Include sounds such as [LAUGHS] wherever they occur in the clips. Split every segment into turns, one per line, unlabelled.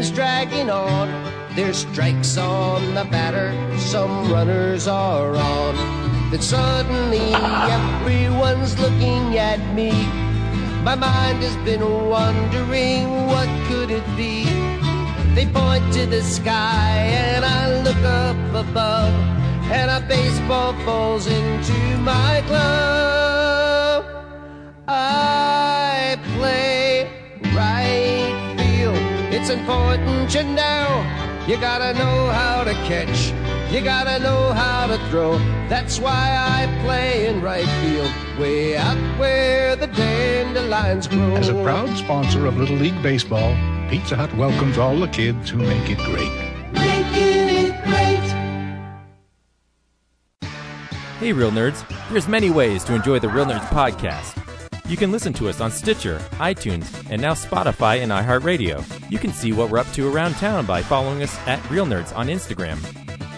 innings dragging on. There's strikes on the batter, some runners are on. Then suddenly everyone's looking at me. My mind has been wondering what could it be. They point to the sky and I look up above, and a baseball falls into my glove. I It's important you know. You gotta know how to catch. You gotta know how to throw. That's why I play in right field, way out where the dandelions grow.
As a proud sponsor of Little League Baseball, Pizza Hut welcomes all the kids who make it great.
Making it great.
Hey, Real Nerds. There's many ways to enjoy the Real Nerds podcast. You can listen to us on Stitcher, iTunes, and now Spotify and iHeartRadio. You can see what we're up to around town by following us at Real Nerds on Instagram.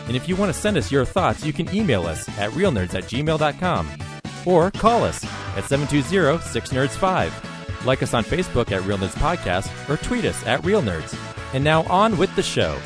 And if you want to send us your thoughts, you can email us at realnerds at gmail.com or call us at 720-6nerds5. Like us on Facebook at Real Nerds Podcast or tweet us at Real Nerds. And now on with the show.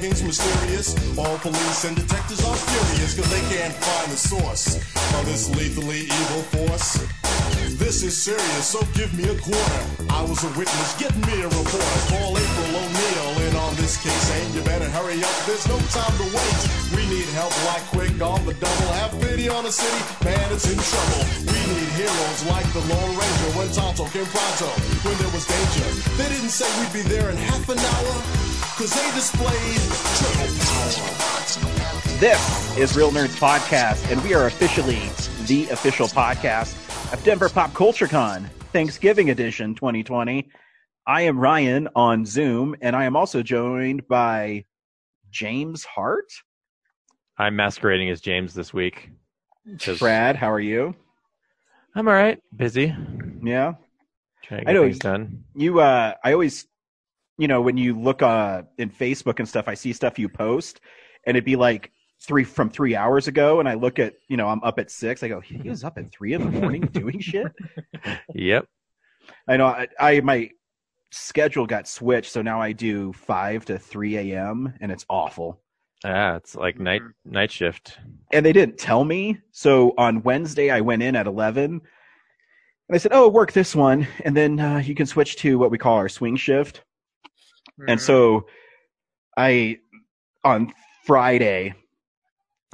High, mysterious. All police and detectives are furious, cause they can't find the source of this lethally evil force. This is serious, so give me a quarter. I was a witness, get me a report. Call April O'Neil in on this case, and you better hurry up, there's no time to wait. We need help like quick on the double. Have pity on the city, man, it's in trouble. We need heroes like the Lone Ranger when Tonto came pronto, when there was danger. They didn't say we'd be there in half an hour, cause they displayed triple power.
This is Real Nerds Podcast, and we are officially the official podcast of Denver Pop Culture Con Thanksgiving Edition 2020. I am Ryan on Zoom, and I am also joined by James Hart.
I'm masquerading as James this week.
Brad, how are you?
I'm all right. Busy.
Yeah,
Trying to
I
get
know.
things done.
you. Uh, I always, you know, when you look uh in Facebook and stuff, I see stuff you post, and it'd be like three from three hours ago, and I look at, you know, I'm up at six. I go, he [LAUGHS] was up at three in the morning doing shit.
Yep.
I know. I, I my schedule got switched, so now I do five to three a.m. and it's awful.
Ah, it's like night night shift.
And they didn't tell me. So on Wednesday, I went in at eleven, and they said, "Oh, work this one, and then uh, you can switch to what we call our swing shift." And so, I on Friday,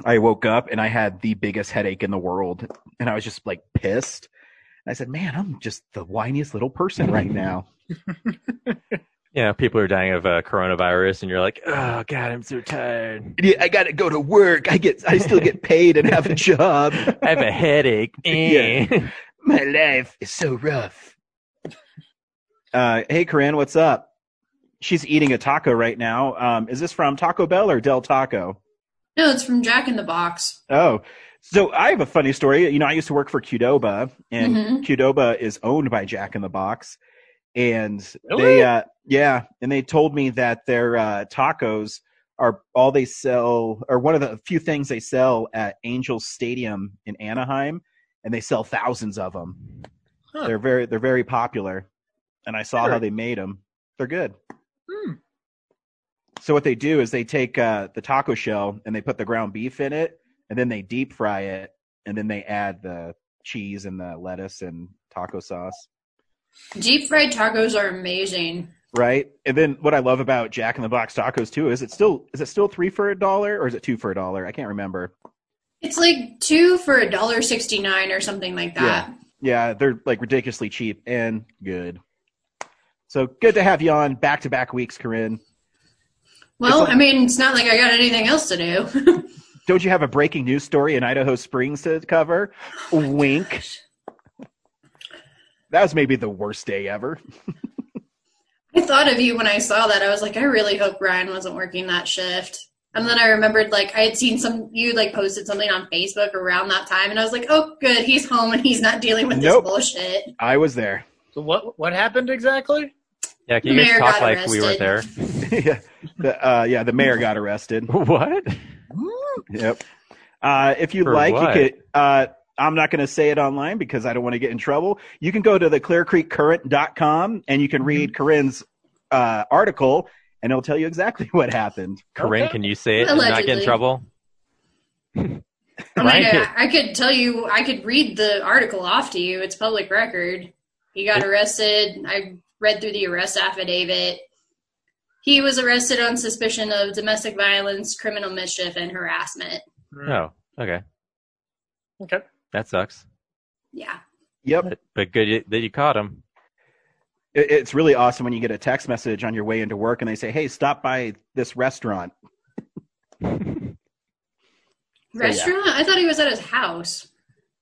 I woke up and I had the biggest headache in the world, and I was just like pissed. And I said, "Man, I'm just the whiniest little person right now." [LAUGHS]
Yeah, people are dying of uh, coronavirus, and you're like, oh god, I'm so tired.
Yeah, I gotta go to work. I get, I still get paid and have a [LAUGHS] job.
I have a headache. [LAUGHS]
Yeah.
Eh.
My life is so rough. Uh, hey, Corinne, what's up? She's eating a taco right now. Um, is this from Taco Bell or Del Taco?
No, it's from Jack in the Box.
Oh, so I have a funny story. You know, I used to work for Qdoba, and
Mhm.
Qdoba is owned by Jack in the Box, and
Really?
they, uh, yeah, and they told me that their uh, tacos are all they sell, or one of the few things they sell at Angels Stadium in Anaheim, and they sell thousands of them.
Huh.
They're very, they're very popular, and I saw
Sure.
how they made them. They're good.
Hmm.
So what they do is they take uh, the taco shell and they put the ground beef in it, and then they deep fry it, and then they add the cheese and the lettuce and taco sauce.
Deep fried tacos are amazing.
Right, and then what I love about Jack in the Box tacos too is it still is it still three for a dollar or is it two for a dollar? I can't remember.
It's like two for a dollar sixty nine or something like that.
Yeah. Yeah, they're like ridiculously cheap and good. So good to have you on back to back weeks, Corinne.
Well,
like-
I mean, it's not like I got anything else to do. [LAUGHS]
Don't you have a breaking news story in Idaho Springs to cover? Oh, Wink. That was maybe the worst day ever.
I thought of you when I saw that. I was like, I really hope Ryan wasn't working that shift. And then I remembered like I had seen some you like posted something on Facebook around that time, and I was like, oh, good, he's home and he's not dealing with
Nope.
this bullshit.
I was there.
So what what happened exactly?
Yeah, can you guys talk
got
like we weren't there? [LAUGHS]
yeah, the, uh, yeah. The mayor got arrested. [LAUGHS]
what?
Yep. Uh, if you'd
For
like,
what?
you could. Uh, I'm not going to say it online because I don't want to get in trouble. You can go to the clearcreekcurrent.com and you can read Corinne's uh, article, and it'll tell you exactly [LAUGHS] what happened.
Corinne,
Okay.
can you say it and not get in trouble?
I mean, I, I could tell you, I could read the article off to you. It's public record. He got arrested. I read through the arrest affidavit. He was arrested on suspicion of domestic violence, criminal mischief, and harassment.
Oh, okay.
Okay.
That sucks.
Yeah.
Yep.
But, but good that you caught him.
It, it's really awesome when you get a text message on your way into work and they say, "Hey, stop by this restaurant." [LAUGHS] So, yeah.
Restaurant? I thought he was at his house.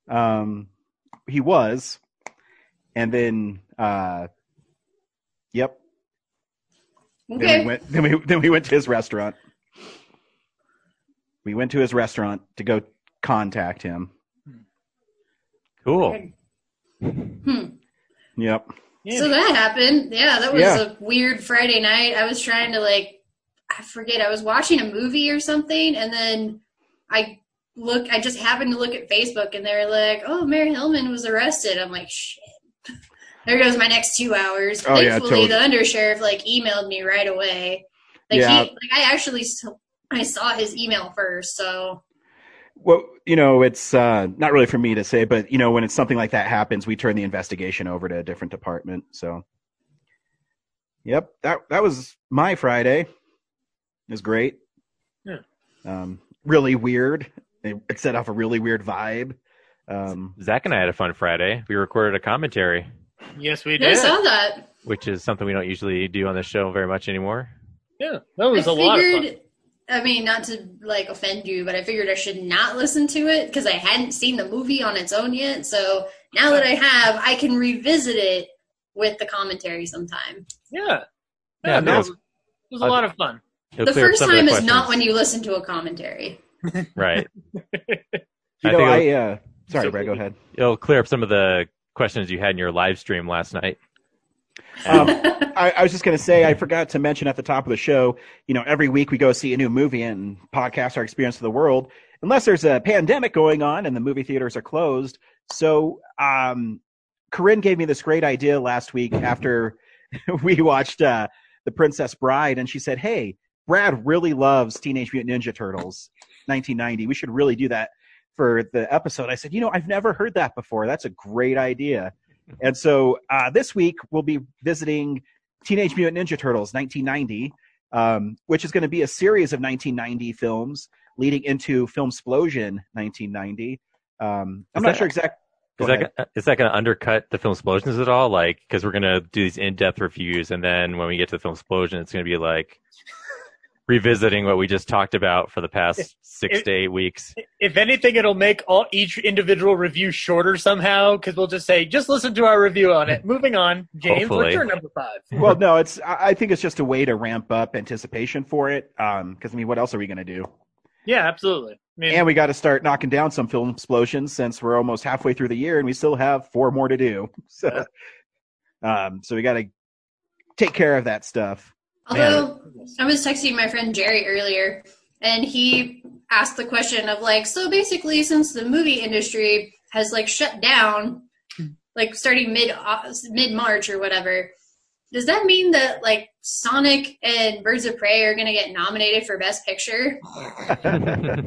Um, he was, and then, uh, yep. Then we went. Then we then we went to his restaurant. We went to his restaurant to go contact him.
Cool.
Hmm.
Yep.
So that happened. Yeah, that was
Yeah.
a weird Friday night. I was trying to like I forget, I was watching a movie or something and then I look I just happened to look at Facebook and they were like, Oh, Mayor Hillman was arrested. I'm like, shit. There goes my next two hours.
Oh, yeah,
Thankfully
totally.
the undersheriff like emailed me right away. Like
Yeah.
he like I actually s- I saw his email first, so
Well, you know, it's uh, not really for me to say, but you know, when it's something like that happens, we turn the investigation over to a different department. So, yep that that was my Friday. It was great.
Yeah.
Um, really weird. It it set off a really weird vibe. Um,
Zach and I had a fun Friday. We recorded a commentary,
Yes, we did.
I saw that.
which is something we don't usually do on the show very much anymore.
Yeah, that was
I
a lot of fun.
figured, I mean, not to like offend you, but I figured I should not listen to it because I hadn't seen the movie on its own yet. So now that I have, I can revisit it with the commentary sometime.
Yeah,
Yeah,
yeah, that was, it was a lot of fun.
The first time
the
is not when you listen to a commentary.
right. [LAUGHS]
you
I
know,
think
I, uh, sorry,
So-
Brad, go ahead.
It'll clear up some of the questions you had in your live stream last night.
Um, [LAUGHS] I, I was just going to say, I forgot to mention at the top of the show, you know, every week we go see a new movie and podcast our experience of the world, unless there's a pandemic going on and the movie theaters are closed. So, um, Corinne gave me this great idea last week after [LAUGHS] we watched uh, The Princess Bride, and she said, Hey, Brad really loves Teenage Mutant Ninja Turtles 1990. We should really do that for the episode. I said, You know, I've never heard that before. That's a great idea. [LAUGHS] And so uh, this week we'll be visiting Teenage Mutant Ninja Turtles 1990, um, which is going to be a series of 1990 films leading into Film Explosion 1990. Um, I'm
Is
not
that-
sure exactly.
Is that, gonna- is that going to undercut the film explosions at all? Like, because we're going to do these in-depth reviews, and then when we get to the film explosion, it's going to be like revisiting what we just talked about for the past six
it-
to eight weeks.
If anything, it'll make all each individual review shorter somehow because we'll just say, just listen to our review on it. Moving on, James.
Hopefully.
What's your number five?
well, no, it's. I I think it's just a way to ramp up anticipation for it. Because I mean, what else are we going to do?
Yeah, absolutely. I mean,
And we got to start knocking down some film explosions since we're almost halfway through the year and we still have four more to do. [LAUGHS] So, um, so we got to take care of that stuff.
Although I was texting my friend Jerry earlier, and he asked the question of like, so basically, since the movie industry has like shut down, like starting mid uh, mid March or whatever, does that mean that like Sonic and Birds of Prey are going to get nominated for Best Picture? [LAUGHS]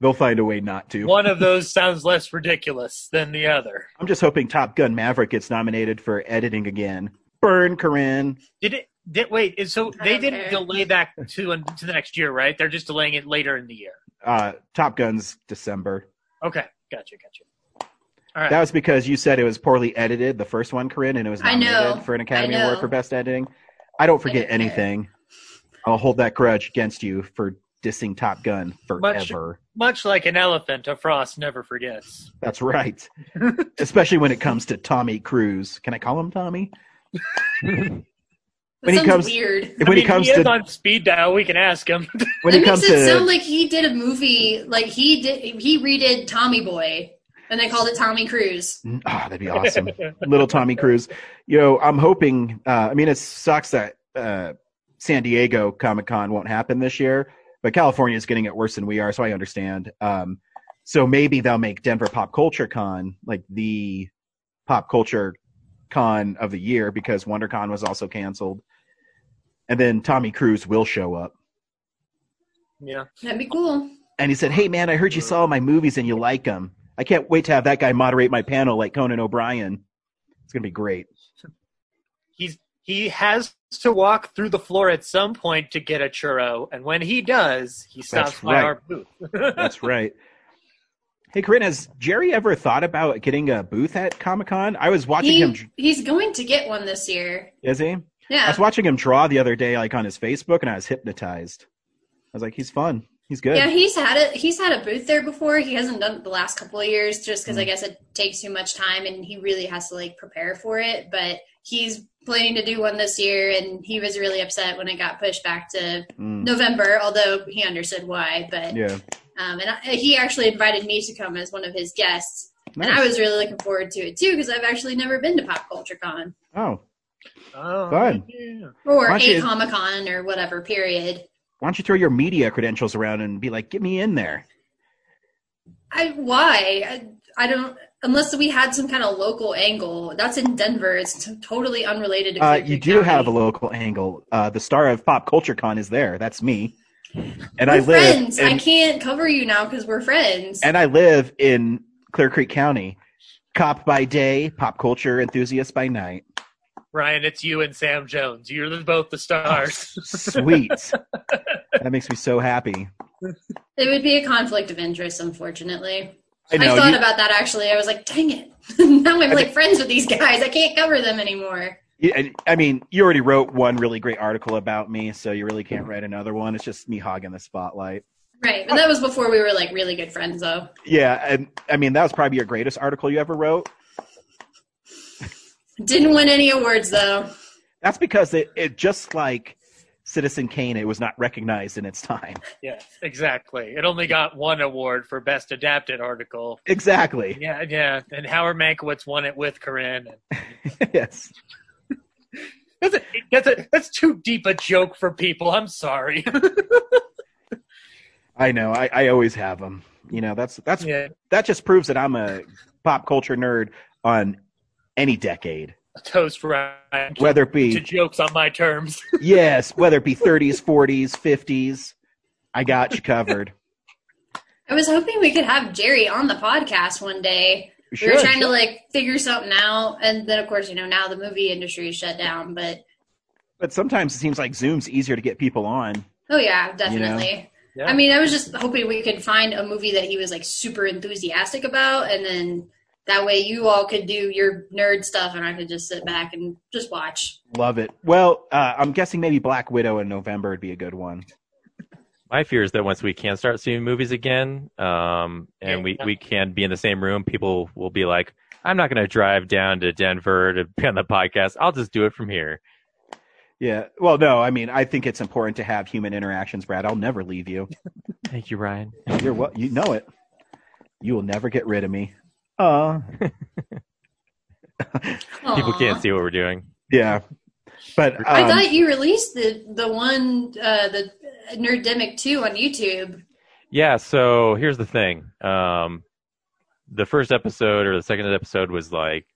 They'll find a way not to.
one of those sounds less ridiculous than the other.
I'm just hoping Top Gun Maverick gets nominated for editing again. Burn, Corinne.
Did it? Did wait? is- So they didn't
care.
delay that to to the next year, right? They're just delaying it later in the year.
Uh, Top Gun's December.
Okay, gotcha, gotcha. All right.
That was because you said it was poorly edited, the first one, Corinne, and it was
I
nominated for an Academy Award for Best Editing. I don't forget
don't care.
anything. I'll hold that grudge against you for dissing Top Gun forever.
Much like an elephant, a frost never forgets.
That's right. [LAUGHS] Especially when it comes to Tommy Cruise. Can I call him Tommy? [LAUGHS]
That
When he comes-
weird.
when
I
he comes
he is
to
on speed dial. We can ask him. [LAUGHS]
when
that
he comes
makes it
to
sound like he did a movie, like he did. He redid Tommy Boy, and they called it Tommy Cruise.
Oh, that'd be awesome. [LAUGHS] Little Tommy Cruise. You know, I'm hoping, uh, I mean, it sucks that uh, San Diego Comic Con won't happen this year, but California is getting it worse than we are, so I understand. Um, so maybe they'll make Denver Pop Culture Con like the pop culture con of the year because WonderCon was also canceled. And then Tommy Cruise will show up.
yeah.
That'd be cool.
And he said, Hey, man, I heard you saw my movies and you like them. I can't wait to have that guy moderate my panel like Conan O'Brien. It's going to be great.
He's he has to walk through the floor at some point to get a churro, and when he does, he stops
That's
by
right.
our booth. [LAUGHS]
That's right. Hey, Corinne, has Jerry ever thought about getting a booth at Comic Con? I was watching
He,
him.
he's going to get one this year.
Is he?
Yeah.
I was watching him draw the other day, like on his Facebook, and I was hypnotized. I was like, he's fun. He's good.
Yeah, he's had it. He's had a booth there before. He hasn't done it the last couple of years, just because I
Mm.
guess it takes too much time, and he really has to like prepare for it. But he's planning to do one this year, and he was really upset when it got pushed back to
Mm,
November. Although he understood why, but
yeah.
Um, and I, he actually invited me to come as one of his guests, and I was really looking forward to it too because I've actually never been to Pop Culture Con
Oh,
oh,
Fun.
yeah.
or a Comic Con or whatever. Period.
why don't you throw your media credentials around and be like, get me in there?
I why I, I don't unless we had some kind of local angle. That's in Denver. It's t- totally unrelated to.
Uh, you do
County.
have a local angle. Uh, the star of Pop Culture Con is there. That's me. And
We're
I live
friends.
in,
I can't cover you now because we're friends.
and I live in Clear Creek County. Cop by day, pop culture enthusiast by night.
Ryan, it's you and Sam Jones. You're the- both the stars.
Sweet. [LAUGHS] that makes me so happy.
it would be a conflict of interest, unfortunately.
I
I, thought
you-
about that actually. I was like, dang it. [LAUGHS] now I'm like friends with these guys. I can't cover them anymore.
Yeah, I mean, you already wrote one really great article about me, so you really can't write another one. It's just me hogging the spotlight.
Right. But that was before we were like really good friends though.
Yeah, and I mean that was probably your greatest article you ever wrote.
Didn't win any awards though.
That's because it, it just like Citizen Kane, it was not recognized in its time.
Yeah, exactly. It only got one award for best adapted article.
Exactly.
Yeah, yeah. And Howard Mankiewicz won it with Corinne. [LAUGHS]
yes.
That's, a, that's, a, that's too deep a joke for people. I'm sorry. [LAUGHS]
I know. I, I always have them. You know, that's that's
yeah.
that just proves that I'm a pop culture nerd on any decade, A
Toast Ryan.
whether it be
to
be
jokes on my terms. [LAUGHS]
yes, whether it be 30s, 40s, 50s. I got you covered. [LAUGHS]
I was hoping we could have Jerry on the podcast one day.
We
we were
should.
trying to like figure something out, and then of course, you know, now the movie industry is shut down. But
But sometimes it seems like Zoom's easier to get people on.
oh yeah, definitely.
Yeah.
I mean, I was just hoping we could find a movie that he was like super enthusiastic about, and then that way you all could do your nerd stuff, and I could just sit back and just watch.
Love it. Well, uh, I'm guessing maybe Black Widow in November would be a good one.
My fear is that once we can start seeing movies again, um, and we, we can be in the same room, people will be like, I'm not going to drive down to Denver to be on the podcast. I'll just do it from here.
Yeah. Well, no, I mean, I think it's important to have human interactions, Brad. I'll never leave you. [LAUGHS]
Thank you, Ryan.
You're what you know it. You will never get rid of me. [LAUGHS] Uh
People can't see what we're doing.
yeah. But um,
I thought you released the the one uh, the Nerddemic two on YouTube.
Yeah, so here's the thing. Um, the first episode or the second episode was like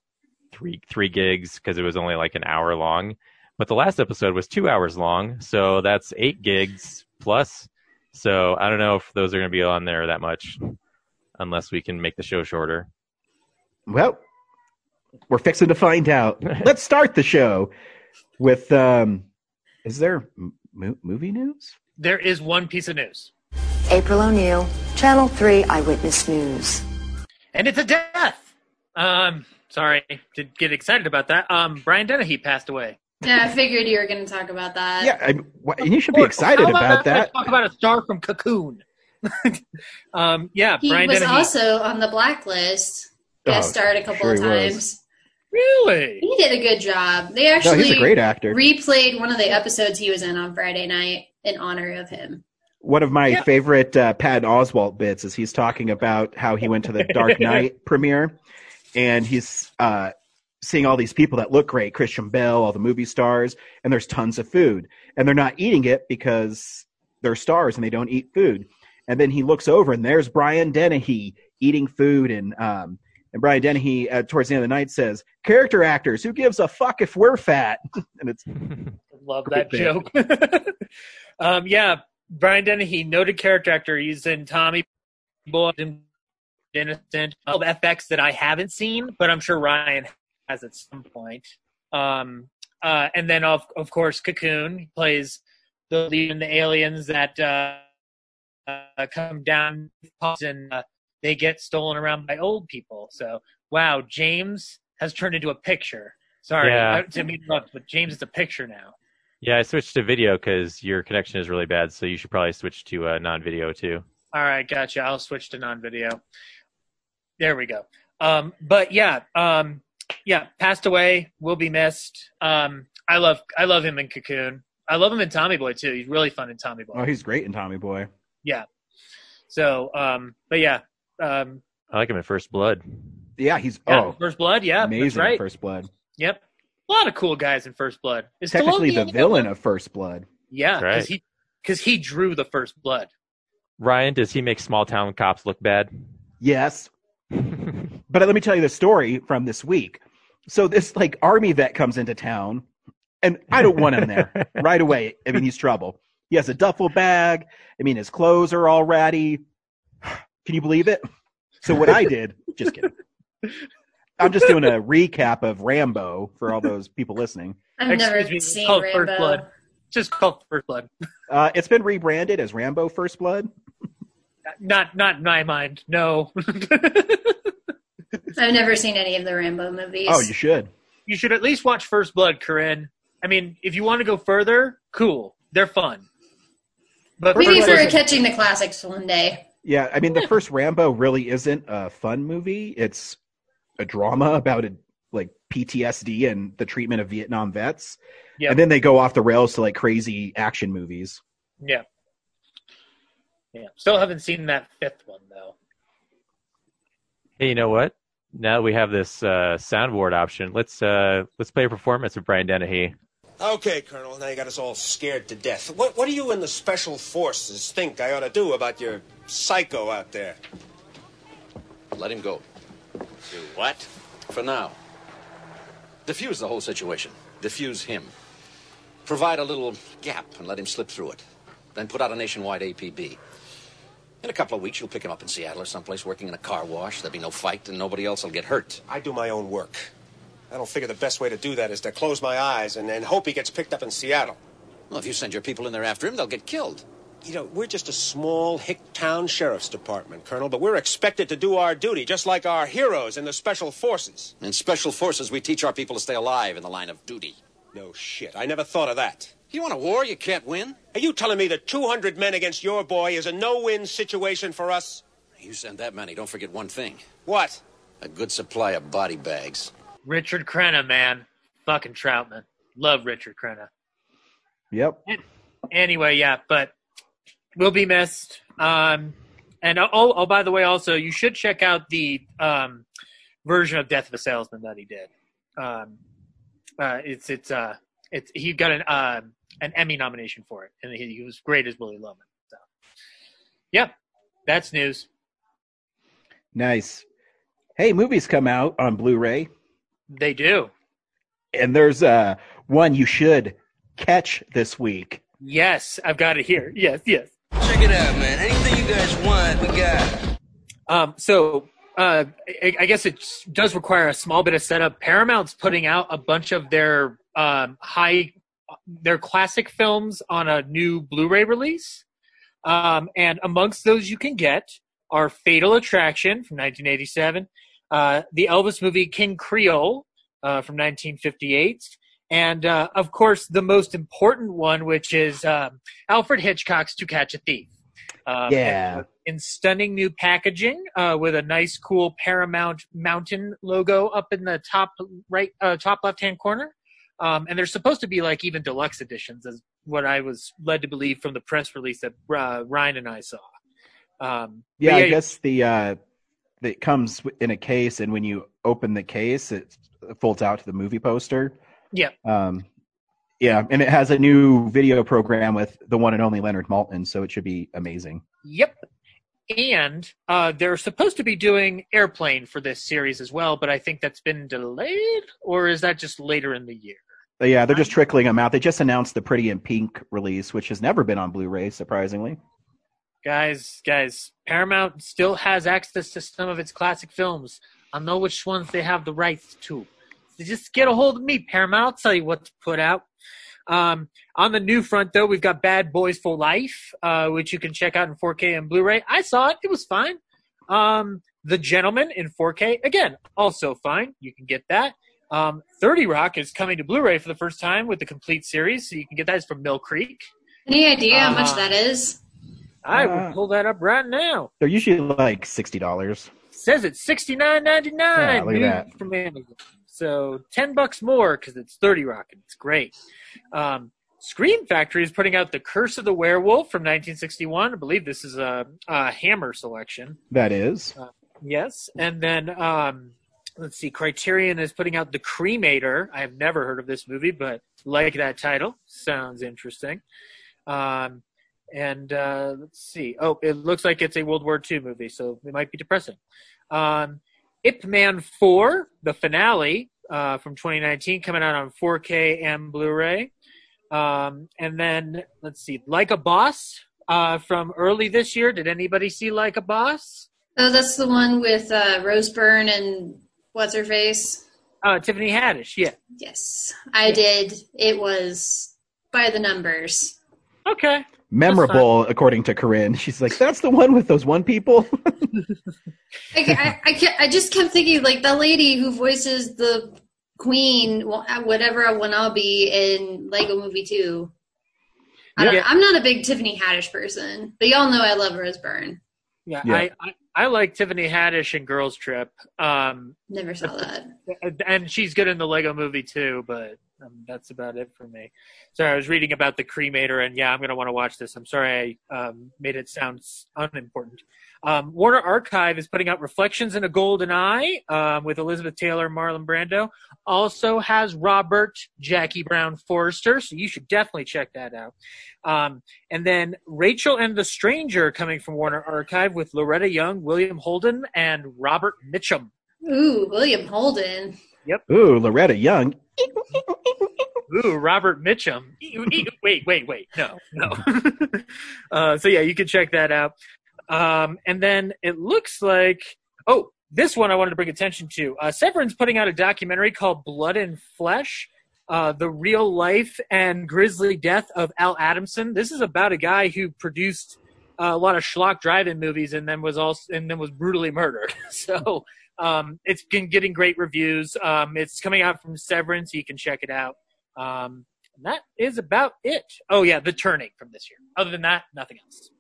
three three gigs because it was only like an hour long, but the last episode was two hours long, so that's eight gigs plus. So I don't know if those are going to be on there that much, unless we can make the show shorter.
well, we're fixing to find out. [LAUGHS] Let's start the show with um is there m- mo- movie news?
There is one piece of news,
April O'Neil, Channel 3 Eyewitness News.
and it's a death. Um, sorry to get excited about that. Um, Brian Dennehy passed away.
Yeah, I figured you were going to talk about that.
Yeah, I, wh- you should be excited
How
about
I
that.
Talk about a star from Cocoon. [LAUGHS] um, yeah,
He
Brian
was
Dennehy.
also on the blacklist. Guest
Oh,
starred a couple
sure
of
he was.
times.
Really?
He did a good job. They
No,
actually
he's a great actor.
replayed one of the episodes he was in on Friday night in honor of him.
One of my
Yeah.
favorite uh, Patton Oswalt bits is he's talking about how he went to the Dark [LAUGHS] Knight premiere, and he's uh, seeing all these people that look great, Christian Bale, all the movie stars, and there's tons of food, and they're not eating it because they're stars and they don't eat food. And then he looks over, and there's Brian Dennehy eating food, and um, and Brian Dennehy uh, towards the end of the night says, "Character actors, who gives a fuck if we're fat?" [LAUGHS] and it's [LAUGHS]
Love that joke. [LAUGHS] um, yeah, Brian Dennehy, noted character actor. He's in Tommy Boy, and Innocent, of FX that I haven't seen, but I'm sure Ryan has at some point. Um, uh, and then of of course Cocoon he plays the lead in the aliens that uh, uh, come down and uh, they get stolen around by old people. So wow, James has turned into a picture. Sorry,
Yeah.
I didn't mean to interrupt, but James is a picture now.
Yeah, I switched to video because your connection is really bad, so you should probably switch to uh, non-video too.
All right, gotcha. I'll switch to non-video. There we go. Um, but yeah, um, yeah, passed away, will be missed. Um, I love, I love him in Cocoon. I love him in Tommy Boy too. He's really fun in Tommy Boy.
oh, he's great in Tommy Boy.
Yeah. So, um, but yeah, um,
I like him in First Blood.
Yeah, he's
yeah,
oh
First Blood. Yeah,
amazing
that's
in
right.
First Blood.
Yep. A lot of cool guys in First Blood. Is
Technically,
Stallone
the villain of First Blood.
Yeah,
Right.
because he because he drew the First Blood.
Ryan, does he make small town cops look bad?
Yes, [LAUGHS] but let me tell you the story from this week. So this like army vet comes into town, and I don't want him there [LAUGHS] right away. I mean, he's trouble. He has a duffel bag. I mean, his clothes are all ratty. Can you believe it? So what I did, [LAUGHS] just kidding. I'm just doing a recap of Rambo for all those people listening.
I've
Excuse
never
me, it's
seen
called
Rambo.
First Blood. Just called First Blood.
Uh, it's been rebranded as Rambo First Blood.
Not not in my mind. No. [LAUGHS]
I've never seen any of the Rambo movies.
Oh, you should.
you should at least watch First Blood, Corinne. I mean, if you want to go further, cool. They're fun. But
Maybe
First
for
Blood-
catching the classics one day.
Yeah, I mean, the first Rambo really isn't a fun movie. It's a drama about a, like PTSD and the treatment of Vietnam vets.
Yep.
And then they go off the rails to like crazy action movies.
yeah, yeah. Still haven't seen that fifth one though.
Hey, you know what? Now that we have this uh, soundboard option, let's uh, let's play a performance of Brian Dennehy.
Okay, Colonel, now you got us all scared to death. What, what do you and the Special Forces think I ought to do about your psycho out there?
Let him go. Do what? For now. Diffuse the whole situation. Diffuse him. Provide a little gap and let him slip through it. Then put out a nationwide APB. In a couple of weeks, you'll pick him up in Seattle or someplace working in a car wash. There'll be no fight and nobody else will get hurt.
I do my own work. I don't figure the best way to do that is to close my eyes and, and hope he gets picked up in Seattle.
Well, if you send your people in there after him, they'll get killed.
You know, we're just a small hick town sheriff's department, Colonel, but we're expected to do our duty just like our heroes in the Special Forces.
In special forces, we teach our people to stay alive in the line of duty.
No shit, I never thought of that.
You want a war you can't win?
Are you telling me that 200 men against your boy is a no-win situation for us?
You send that many, don't forget one thing.
What?
A good supply of body bags.
Richard Crenna, man, fucking Trautman. Love Richard Crenna.
Yep.
Anyway, yeah, but we'll be missed. Um, and oh, oh, by the way, also you should check out the um, version of Death of a Salesman that he did. Um, uh, it's it's uh, it's he got an uh, an Emmy nomination for it, and he, he was great as Willy Loman. So, yep, that's news.
Nice. Hey, movies come out on Blu-ray,
They do.
and there's uh one you should catch this week.
Yes, I've got it here. Yes, yes.
Check it out, man. Anything you guys want, we got.
Um, so uh, I, I guess it does require a small bit of setup. Paramount's putting out a bunch of their um, high, their classic films on a new Blu-ray release, um, and amongst those you can get are Fatal Attraction from 1987, uh, the Elvis movie King Creole uh, from 1958. And uh, of course, the most important one, which is um, Alfred Hitchcock's To Catch a Thief. Um,
Yeah.
In stunning new packaging, uh, with a nice, cool Paramount Mountain logo up in the top right, uh, top left hand corner. Um, and there's supposed to be like even deluxe editions, as what I was led to believe from the press release that uh, Ryan and I saw. Um, but
Yeah, I guess the uh, it comes in a case, and when you open the case, it folds out to the movie poster.
Yeah.
Um, yeah, and it has a new video program with the one and only Leonard Maltin, so it should be amazing.
Yep. And uh, they're supposed to be doing Airplane for this series as well, but I think that's been delayed, or is that just later in the year?
But yeah, they're just trickling them out. They just announced the Pretty in Pink release, which has never been on Blu-ray, surprisingly.
Guys, guys, Paramount still has access to some of its classic films. I'll know which ones they have the rights to. So just get a hold of me, Paramount. I'll tell you what to put out. Um, on the new front, though, we've got Bad Boys for Life, uh, which you can check out in 4K and Blu-ray. I saw it; it was fine. Um, the Gentleman in 4K, again, also fine. You can get that. Um, 30 Rock is coming to Blu-ray for the first time with the complete series, so you can get that. It's from Mill Creek.
Any idea how much
Uh,
that is?
I
Uh,
will pull that up right now.
They're usually like sixty dollars.
Says it's sixty nine ninety nine.
Yeah, look at that.
from Amazon. So ten bucks more because it's thirty rock and it's great. Um, Scream Factory is putting out The Curse of the Werewolf from 1961. I believe this is a, a Hammer selection.
That is.
Uh, yes, and then um, let's see. Criterion is putting out The Cremator. I have never heard of this movie, but like that title, sounds interesting. Um, and uh, let's see. Oh, it looks like it's a World War II movie, so it might be depressing. Um, Ip Man 4, the finale uh, from 2019, coming out on 4K and Blu-ray. Um, and then let's see, Like a Boss uh, from early this year. Did anybody see Like a Boss?
Oh, that's the one with uh, Rose Byrne and what's her face?
Uh, Tiffany Haddish. Yeah.
Yes, I did. It was by the numbers.
Okay.
Memorable, according to Corinne. She's like, "That's the one with those one people." [LAUGHS]
I, I, I, kept, I just kept thinking, like, the lady who voices the queen, whatever I want to be in Lego Movie 2. I don't,
Yeah.
I'm not a big Tiffany Haddish person, but y'all know I love Rose Byrne.
Yeah,
Yeah.
I, I I like Tiffany Haddish in Girls Trip. Um,
Never saw that.
and she's good in the Lego Movie too, but um, that's about it for me. Sorry, I was reading about the cremator, and yeah, I'm gonna want to watch this. I'm sorry I um, made it sound unimportant. Um, Warner Archive is putting out Reflections in a Golden Eye um, with Elizabeth Taylor, and Marlon Brando. Also has Robert Jackie Brown Forster, so you should definitely check that out. Um, and then Rachel and the Stranger coming from Warner Archive with Loretta Young, William Holden, and Robert Mitchum.
Ooh, William Holden. Yep.
Ooh, Loretta Young.
Ooh, Robert Mitchum. [LAUGHS] Wait, wait, wait. No, no. [LAUGHS] uh, so yeah, you can check that out. Um, and then it looks like oh, this one I wanted to bring attention to. Uh, Severin's putting out a documentary called Blood and Flesh. Uh, the real life and grisly death of Al Adamson. This is about a guy who produced uh, a lot of schlock drive-in movies and then was also and then was brutally murdered. [LAUGHS] so um, it's been getting great reviews. Um, it's coming out from Severin, so you can check it out. Um, and that is about it. Oh yeah, The Turning from this year. Other than that, nothing else.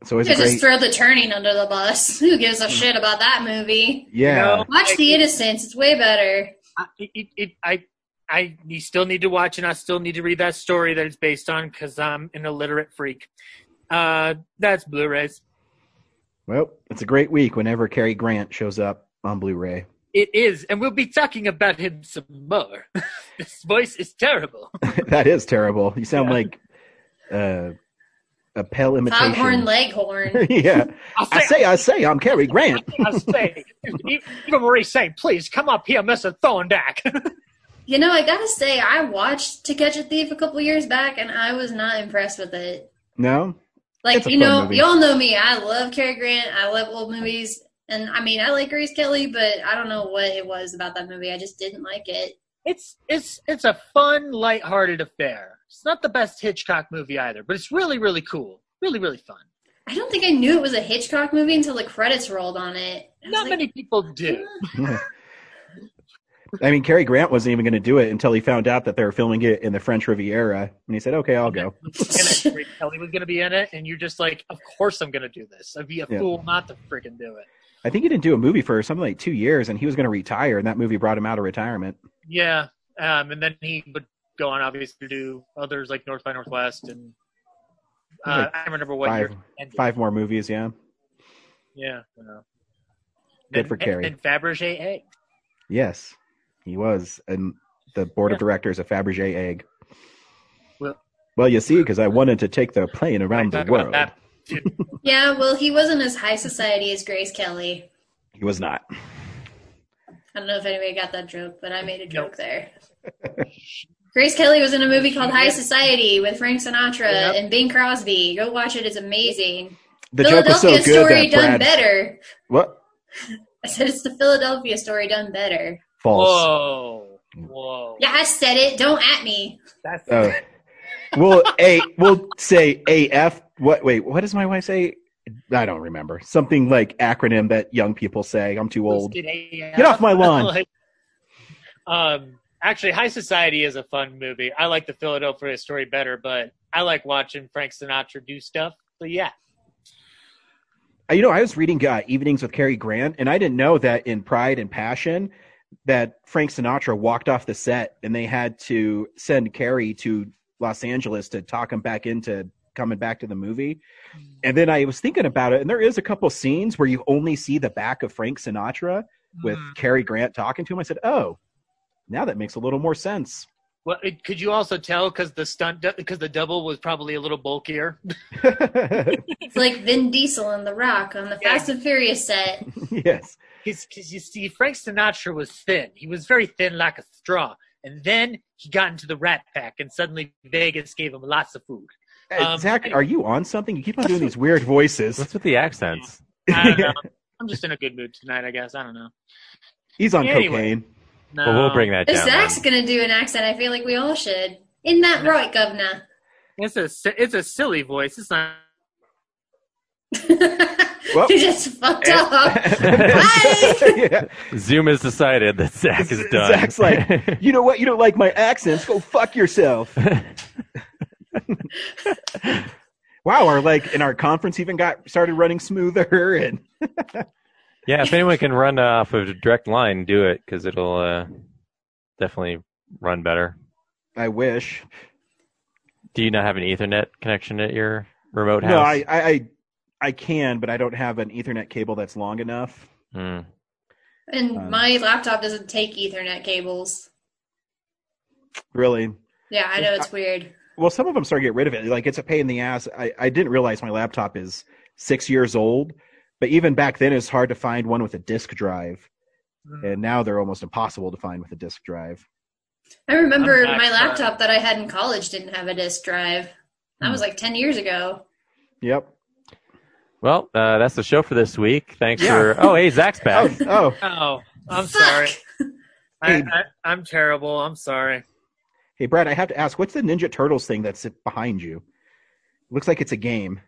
It's always
You just
great.
throw the turning under the bus. [LAUGHS] Who gives a shit about that movie?
Yeah.
Watch The Innocents. It's way better.
I, it, it, I, I, you still need to watch, and I still need to read that story that it's based on because I'm an illiterate freak. Uh, that's Blu-rays.
Well, it's a great week whenever Cary Grant shows up on Blu-ray.
It is, and we'll be talking about him some more. [LAUGHS] this voice is terrible. [LAUGHS]
that is terrible. You sound
Yeah.
like uh, a Pell imitation.
Foghorn Leghorn. [LAUGHS]
yeah. I say, I say, I'm Cary Grant.
I say, Eva Marie Saint, please come up here, Mr. Thorndyke.
You know, I gotta say, I watched To Catch a Thief a couple years back, and I was not impressed with it.
No.
Like, you know,
movie.
y'all know me. I love Cary Grant. I love old movies. And I mean, I like Grace Kelly, but I don't know what it was about that movie. I just didn't like it.
it's it's it's a fun, lighthearted affair. It's not the best Hitchcock movie either, but it's really, really cool. Really, really fun.
I don't think I knew it was a Hitchcock movie until the credits rolled on it.
Not
like,
many people do. [LAUGHS] [LAUGHS]
I mean, Cary Grant wasn't even going to do it until he found out that they were filming it in the French Riviera, and he said, "Okay, I'll go." [LAUGHS]
and Grace Kelly was going to be in it, and you're just like, of course I'm going to do this. I'd be a
Yeah.
fool not to freaking do it.
I think he didn't do a movie for something like two years, and he was going to retire, and that movie brought him out of retirement.
Yeah, um, and then he would go on obviously to do others like North by Northwest, and uh,
Like
I remember what
five,
year.
five more movies, yeah.
Yeah.
Good
Then-
for Cary.
And Fabergé egg.
Yes, he was, and the board of directors of Fabergé Egg.
Well,
Well, you see, because I wanted to take the plane around the world.
that.
Yeah, well, he wasn't as high society as Grace Kelly.
He was not.
I don't know if anybody got that joke, but I made a joke there. Grace Kelly was in a movie called High Society with Frank Sinatra
Yep.
and Bing Crosby. Go watch it; it's amazing.
The joke was so
Philadelphia
good
story
that
done
Brad.
better.
What?
I said it's the Philadelphia story done better.
False.
Whoa. Whoa.
Yeah, I said it. Don't at me.
That's
Oh. we'll a we'll say AF. What? Wait, what does my wife say? I don't remember. Something like acronym that young people say. I'm too old.
Get
off my lawn.
Like, [LAUGHS] um, actually, High Society is a fun movie. I like the Philadelphia story better, but I like watching Frank Sinatra do stuff. But yeah,
Uh, You know, I was reading uh, Evenings with Cary Grant, and I didn't know that in Pride and Passion, that Frank Sinatra walked off the set, and they had to send Cary to Los Angeles to talk him back into coming back to the movie. Mm. And then I was thinking about it, and there is a couple scenes where you only see the back of Frank Sinatra with mm-hmm. Cary Grant talking to him. I said, "Oh, now that makes a little more sense."
well, it, could you also tell because the stunt because the double was probably a little bulkier? [LAUGHS] [LAUGHS]
It's like Vin Diesel and The Rock on the Fast and Furious set. [LAUGHS]
yes.
Because you see, Frank Sinatra was thin. He was very thin, like a straw. And then he got into the Rat Pack, and suddenly Vegas gave him lots of food.
Hey,
Um,
Zach, are you on something? You keep on doing these weird voices.
What's with the accents? [LAUGHS]
I don't know. I'm just in a good mood tonight, I guess. I don't know.
He's on
Anyway.
cocaine.
No.
Well, we'll bring that
If
down.
Zach's gonna do an accent, I feel like we all should. Isn't that right, Governor?
It's a it's a silly voice. It's not. [LAUGHS]
Well-
you just fucked up. [LAUGHS]
yeah.
Zoom has decided that Zach is done.
Zach's like, you know what? You don't like my accents? Go fuck yourself. [LAUGHS] wow, our like, in our conference even got started running smoother, [LAUGHS] and [LAUGHS]
yeah, if anyone can run uh, off of a direct line, do it because it'll uh, definitely run better.
I wish.
Do you not have an Ethernet connection at your remote house?
No, I, I, I, I can, but I don't have an Ethernet cable that's long enough.
Hmm.
and
Um,
my laptop doesn't take Ethernet cables.
Really.
Yeah, I know it's weird.
Well, some of them start to get rid of it. Like it's a pain in the ass. I, I didn't realize my laptop is six years old, but even back then it's hard to find one with a disk drive. And now they're almost impossible to find with a disk drive.
I remember
back
my
to-
laptop that I had in college didn't have a disk drive. That
Hmm.
was like ten years ago.
Yep.
Well, uh, that's the show for this week. Thanks
Yeah.
for. Oh, hey, Zach's [LAUGHS] back.
Oh,
Oh, I'm
Fuck.
sorry. I, I, I'm terrible. I'm sorry.
Hey, Brad, I have to ask, what's the Ninja Turtles thing that's behind you? Looks like it's a game.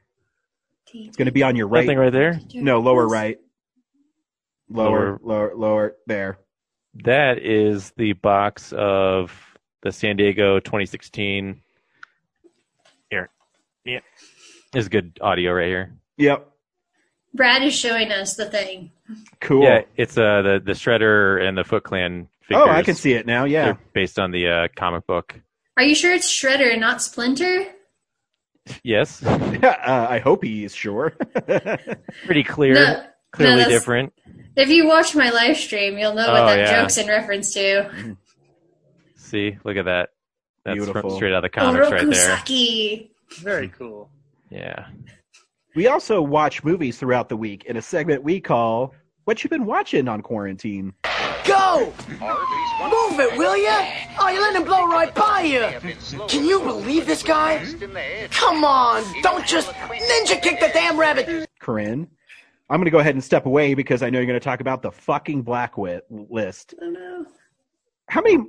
It's going to be on your right.
Something right there.
No, lower right. Lower,
Lower.
lower, lower. There.
That is the box of the San Diego 2016. Here, yeah, is good audio right here.
Yep.
Brad is showing us the thing.
Cool.
Yeah, it's uh the the Shredder and the Foot Clan. Figures.
oh, I can see it now. Yeah.
They're based on the uh, comic book.
Are you sure it's Shredder and not Splinter?
Yes, [LAUGHS]
uh, I hope he is sure. [LAUGHS]
pretty clear,
No,
clearly
that's-
different.
If you watch my live stream, you'll know what
Oh,
that
yeah.
joke's in reference to. [LAUGHS]
See, look at that. That's from
Beautiful.
straight out of the comics right there.
Very cool.
Yeah.
we also watch movies throughout the week in a segment we call "What You've Been Watching on Quarantine."
Go! Move it, will ya? Oh, you let him blow right by you. Can you believe this guy? Come on, don't just ninja kick the damn rabbit.
Corinne, I'm going to go ahead and step away because I know you're going to talk about the fucking Black Wit list.
Oh no.
How many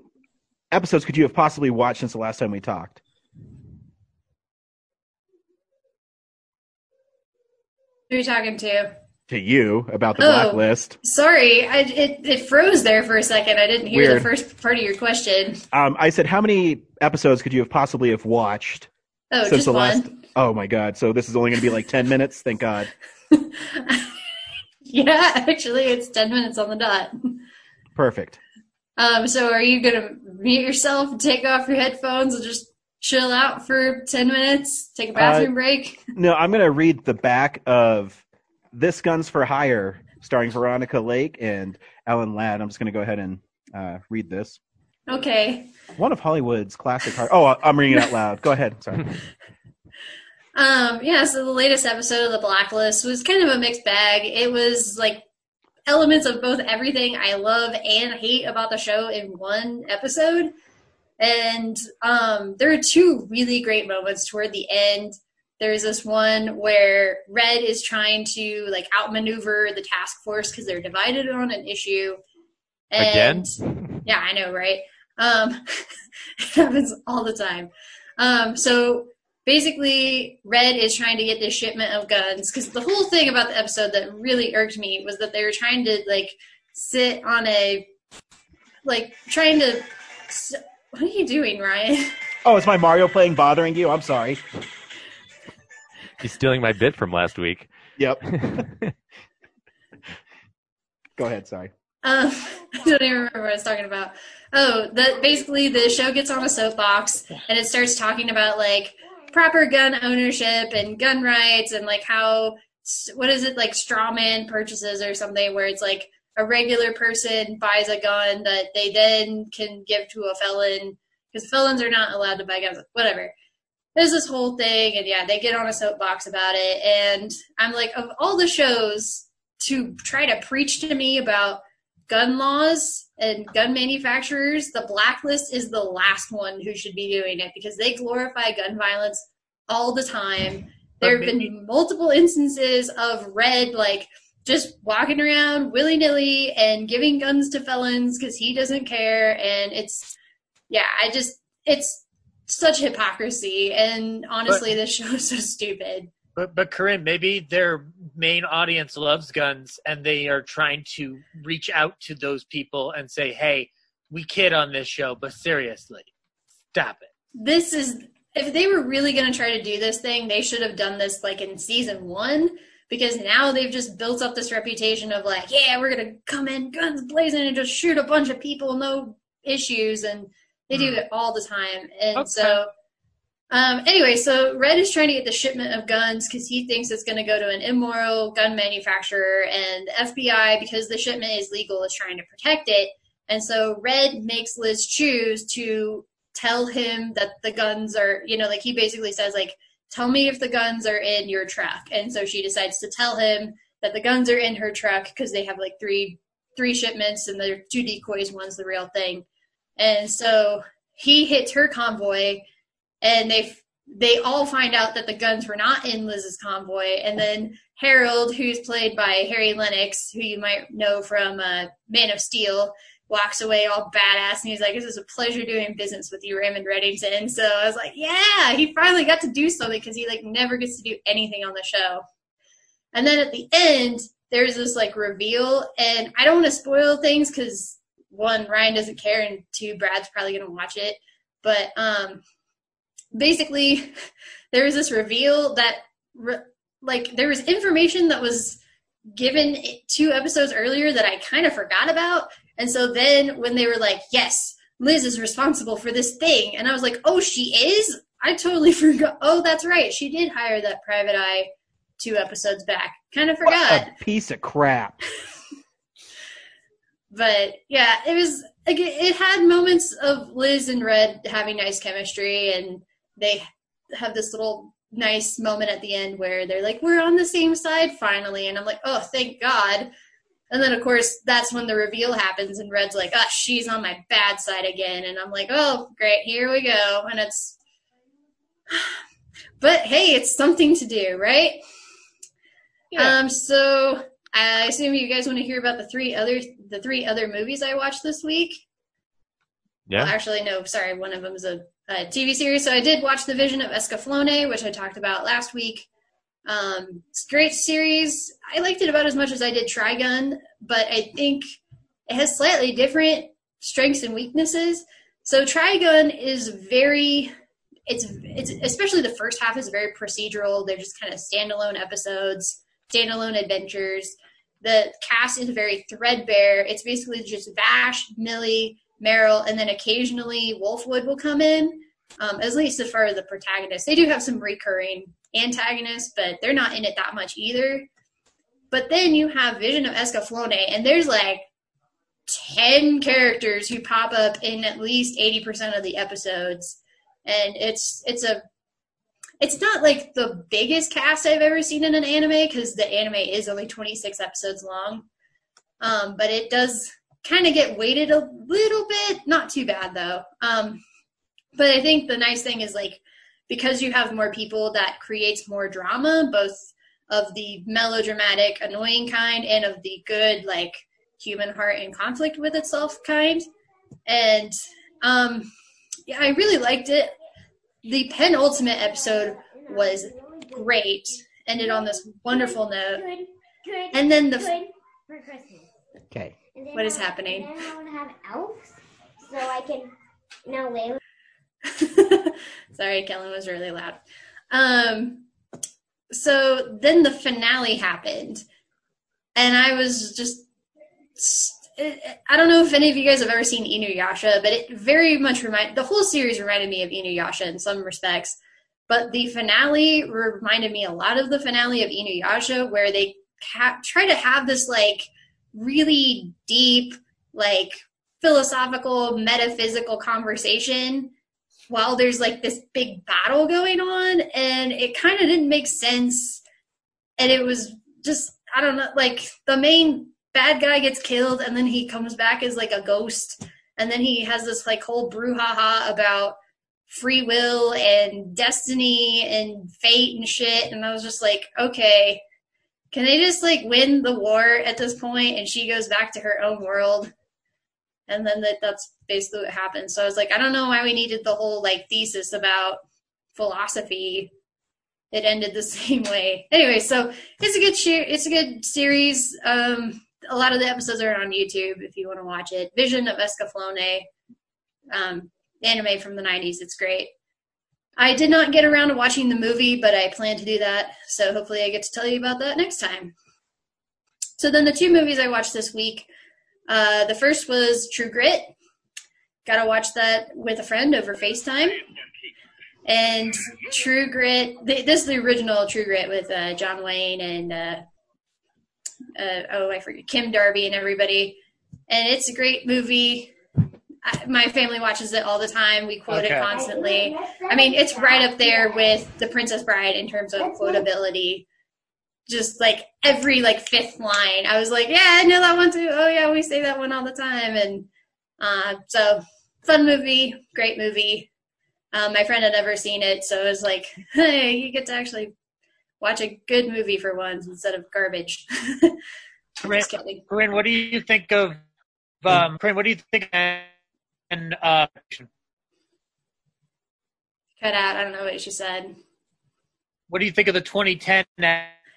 episodes could you have possibly watched since the last time we talked?
Who are you talking to?
To you about the
Oh.
blacklist.
Sorry, I, it it froze there for a second. I didn't hear the first part of your question.
Um, I said, how many episodes could you have possibly have watched
Oh,
since
just
the
one.
last? Oh my god! So this is only going to be like ten minutes. Thank God. [LAUGHS]
Yeah, actually, it's ten minutes on the dot.
Perfect.
Um, so are you gonna mute yourself, take off your headphones, and just chill out for ten minutes, take a bathroom
Uh,
break?
No, I'm going to read the back of "This Guns for Hire," starring Veronica Lake and Alan Ladd. I'm just going to go ahead and uh, read this.
Okay.
One of Hollywood's classic. Hard- oh, I'm reading it out loud. Go ahead. Sorry. [LAUGHS]
Um, yeah, so the latest episode of The Blacklist was kind of a mixed bag. It was like elements of both everything I love and hate about the show in one episode. And um, there are two really great moments toward the end. There's this one where Red is trying to like outmaneuver the task force because they're divided on an issue.
Again? [LAUGHS]
Yeah, I know, right? Um, [LAUGHS] it happens all the time. Um, so basically, Red is trying to get this shipment of guns because the whole thing about the episode that really irked me was that they were trying to like sit on a like trying to. s- What are you doing, Ryan? [LAUGHS]
Oh, is my Mario playing bothering you? I'm sorry.
He's stealing my bit from last week.
Yep. [LAUGHS] Go ahead. Sorry.
Um, [LAUGHS] I don't even remember what I was talking about. Oh, that basically the show gets on a soapbox and it starts talking about like proper gun ownership and gun rights and like how what is it like straw man purchases or something where it's like a regular person buys a gun that they then can give to a felon because felons are not allowed to buy guns. Whatever. There's this whole thing, and yeah, they get on a soapbox about it, and I'm like, of all the shows to try to preach to me about gun laws and gun manufacturers, the blacklist is the last one who should be doing it because they glorify gun violence all the time. There have been multiple instances of Red like just walking around willy nilly and giving guns to felons because he doesn't care, and it's yeah, I just it's such hypocrisy, and honestly, this show is so stupid.
But but Corinne, maybe their main audience loves guns, and they are trying to reach out to those people and say, "Hey, we kid on this show, but seriously, stop it."
this is if they were really going to try to do this thing they should have done this like in season one because now they've just built up this reputation of like yeah we're going to come in guns blazing and just shoot a bunch of people no issues and they do it all the time and so um, anyway so red is trying to get the shipment of guns because he thinks it's going to go to an immoral gun manufacturer and the fbi because the shipment is legal is trying to protect it and so red makes liz choose to tell him that the guns are, you know, like he basically says, like, tell me if the guns are in your truck. And so she decides to tell him that the guns are in her truck because they have like three three shipments and they're two decoys, one's the real thing. And so he hits her convoy and they they all find out that the guns were not in Liz's convoy. And then Harold, who's played by Harry Lennix, who you might know from uh, Man of Steel, walks away all badass and he's like, This is a pleasure doing business with you, Raymond Reddington. So I was like, Yeah, he finally got to do something because he like never gets to do anything on the show. And then at the end, there's this like reveal, and I don't want to spoil things because one, Ryan doesn't care, and two, Brad's probably gonna watch it. But um basically [LAUGHS] there was this reveal that re- like there was information that was given two episodes earlier that I kind of forgot about. And so then when they were like, yes, Liz is responsible for this thing. And I was like, oh, she is? I totally [LAUGHS] forgot. Oh, that's right. She did hire that private eye two episodes back. Kind of forgot.
A piece of crap. [LAUGHS]
But yeah, it was, like, it had moments of Liz and Red having nice chemistry. And they have this little nice moment at the end where they're like, we're on the same side finally. And I'm like, oh, thank God. And then, of course, that's when the reveal happens, and Red's like, "Ah, she's on my bad side again." And I'm like, "Oh, great, here we go." And it's, [SIGHS] but hey, it's something to do, right?
Yeah.
Um. So I assume you guys want to hear about the three other the three other movies I watched this week.
Yeah.
Well, actually, no. Sorry, one of them is a, a TV series. So I did watch The Vision of Escaflowne, which I talked about last week. Um, it's a great series. I liked it about as much as I did Trigun, but I think it has slightly different strengths and weaknesses. So Trigun is very it's it's especially the first half is very procedural. They're just kind of standalone episodes, standalone adventures. The cast is very threadbare. It's basically just Vash, Millie, Meryl, and then occasionally Wolfwood will come in. Um, at least as far as the protagonists, they do have some recurring antagonists, but they're not in it that much either. But then you have Vision of Escaflowne, and there's like 10 characters who pop up in at least 80% of the episodes and it's it's a it's not like the biggest cast I've ever seen in an anime because the anime is only 26 episodes long. Um, but it does kind of get weighted a little bit, not too bad though. Um, but I think the nice thing is like because you have more people that creates more drama, both of the melodramatic, annoying kind and of the good, like human heart in conflict with itself kind. And um, yeah, I really liked it. The penultimate episode was great. Ended on this wonderful note. And then the
for Christmas.
Okay.
What is
I-
happening?
And then I want to have elves, so I can now live. [LAUGHS]
Sorry, Kellen was really loud. Um, so then the finale happened, and I was just. I don't know if any of you guys have ever seen Inuyasha, but it very much remind the whole series reminded me of Inuyasha in some respects. But the finale reminded me a lot of the finale of Inuyasha, where they ha- try to have this like really deep, like philosophical, metaphysical conversation while there's like this big battle going on and it kind of didn't make sense and it was just i don't know like the main bad guy gets killed and then he comes back as like a ghost and then he has this like whole brouhaha about free will and destiny and fate and shit and i was just like okay can they just like win the war at this point and she goes back to her own world and then that that's basically what happened. So I was like, I don't know why we needed the whole like thesis about philosophy. It ended the [LAUGHS] same way. Anyway, so it's a good share. It's a good series. Um, a lot of the episodes are on YouTube if you want to watch it. Vision of Escaflowne, um, anime from the '90s. It's great. I did not get around to watching the movie, but I plan to do that. So hopefully, I get to tell you about that next time. So then, the two movies I watched this week. Uh, the first was True Grit. Got to watch that with a friend over FaceTime. And True Grit, th- this is the original True Grit with uh, John Wayne and uh, uh, oh I forget Kim Darby and everybody. And it's a great movie. I, my family watches it all the time. We quote
Okay.
it constantly. I mean, it's right up there with The Princess Bride in terms of quotability. Just like every like fifth line, I was like, "Yeah, I know that one too." Oh yeah, we say that one all the time. And uh, so, fun movie, great movie. Um, my friend had never seen it, so it was like, [LAUGHS] "Hey, you get to actually watch a good movie for once instead of garbage." [LAUGHS]
Corinne, Corinne, what do you think of um, Corinne? What do you think? And uh,
Cut out. I don't know what she said.
what do you think of the 2010?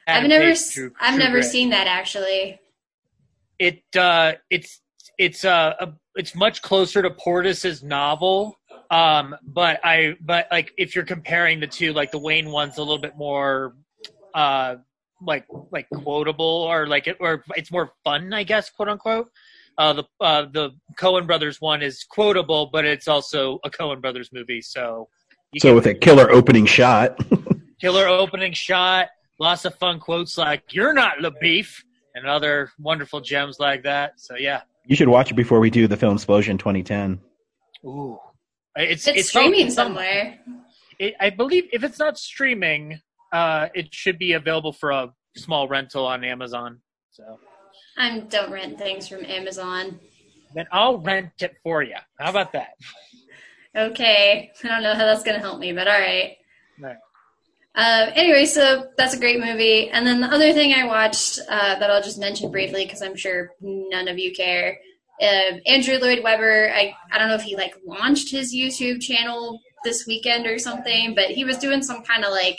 I've never,
True-
I've
True
never
Grit?
seen that actually.
it. Uh, it's it's uh, a, it's much closer to Portis's novel. Um, but I but like if you're comparing the two, like the Wayne one's a little bit more uh like like quotable or like it or it's more fun, I guess, quote unquote. Uh, the uh, the Coen brothers one is quotable, but it's also a Coen brothers movie, so
So with a killer opening shot, [LAUGHS]
killer opening shot, lots of fun quotes like "You're not the LaBoeuf" and other wonderful gems like that. So yeah,
you should watch it before we do the film Explosion 2010.
ooh, it's
It's,
it's
streaming
some-
somewhere.
It, I believe if it's not streaming, uh, it should be available for a small rental on Amazon. So
I don't rent things from Amazon.
then I'll rent it for you. How about that?
Okay, I don't know how that's gonna help me, but all right.
Right.
Uh, anyway, so that's a great movie. And then the other thing I watched uh, that I'll just mention briefly because I'm sure none of you care. Uh, Andrew Lloyd Webber. I I don't know if he like launched his YouTube channel this weekend or something, but he was doing some kind of like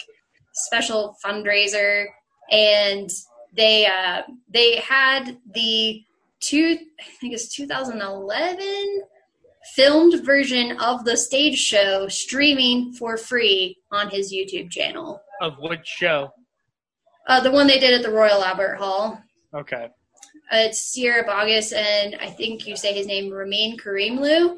special fundraiser, and they uh, they had the two I think it's 2011 filmed version of the stage show streaming for free on his YouTube channel.
Of which show?
Uh, the one they did at the Royal Albert Hall.
Okay.
Uh, it's Sierra Boggess and I think you say his name Ramin Karimlu.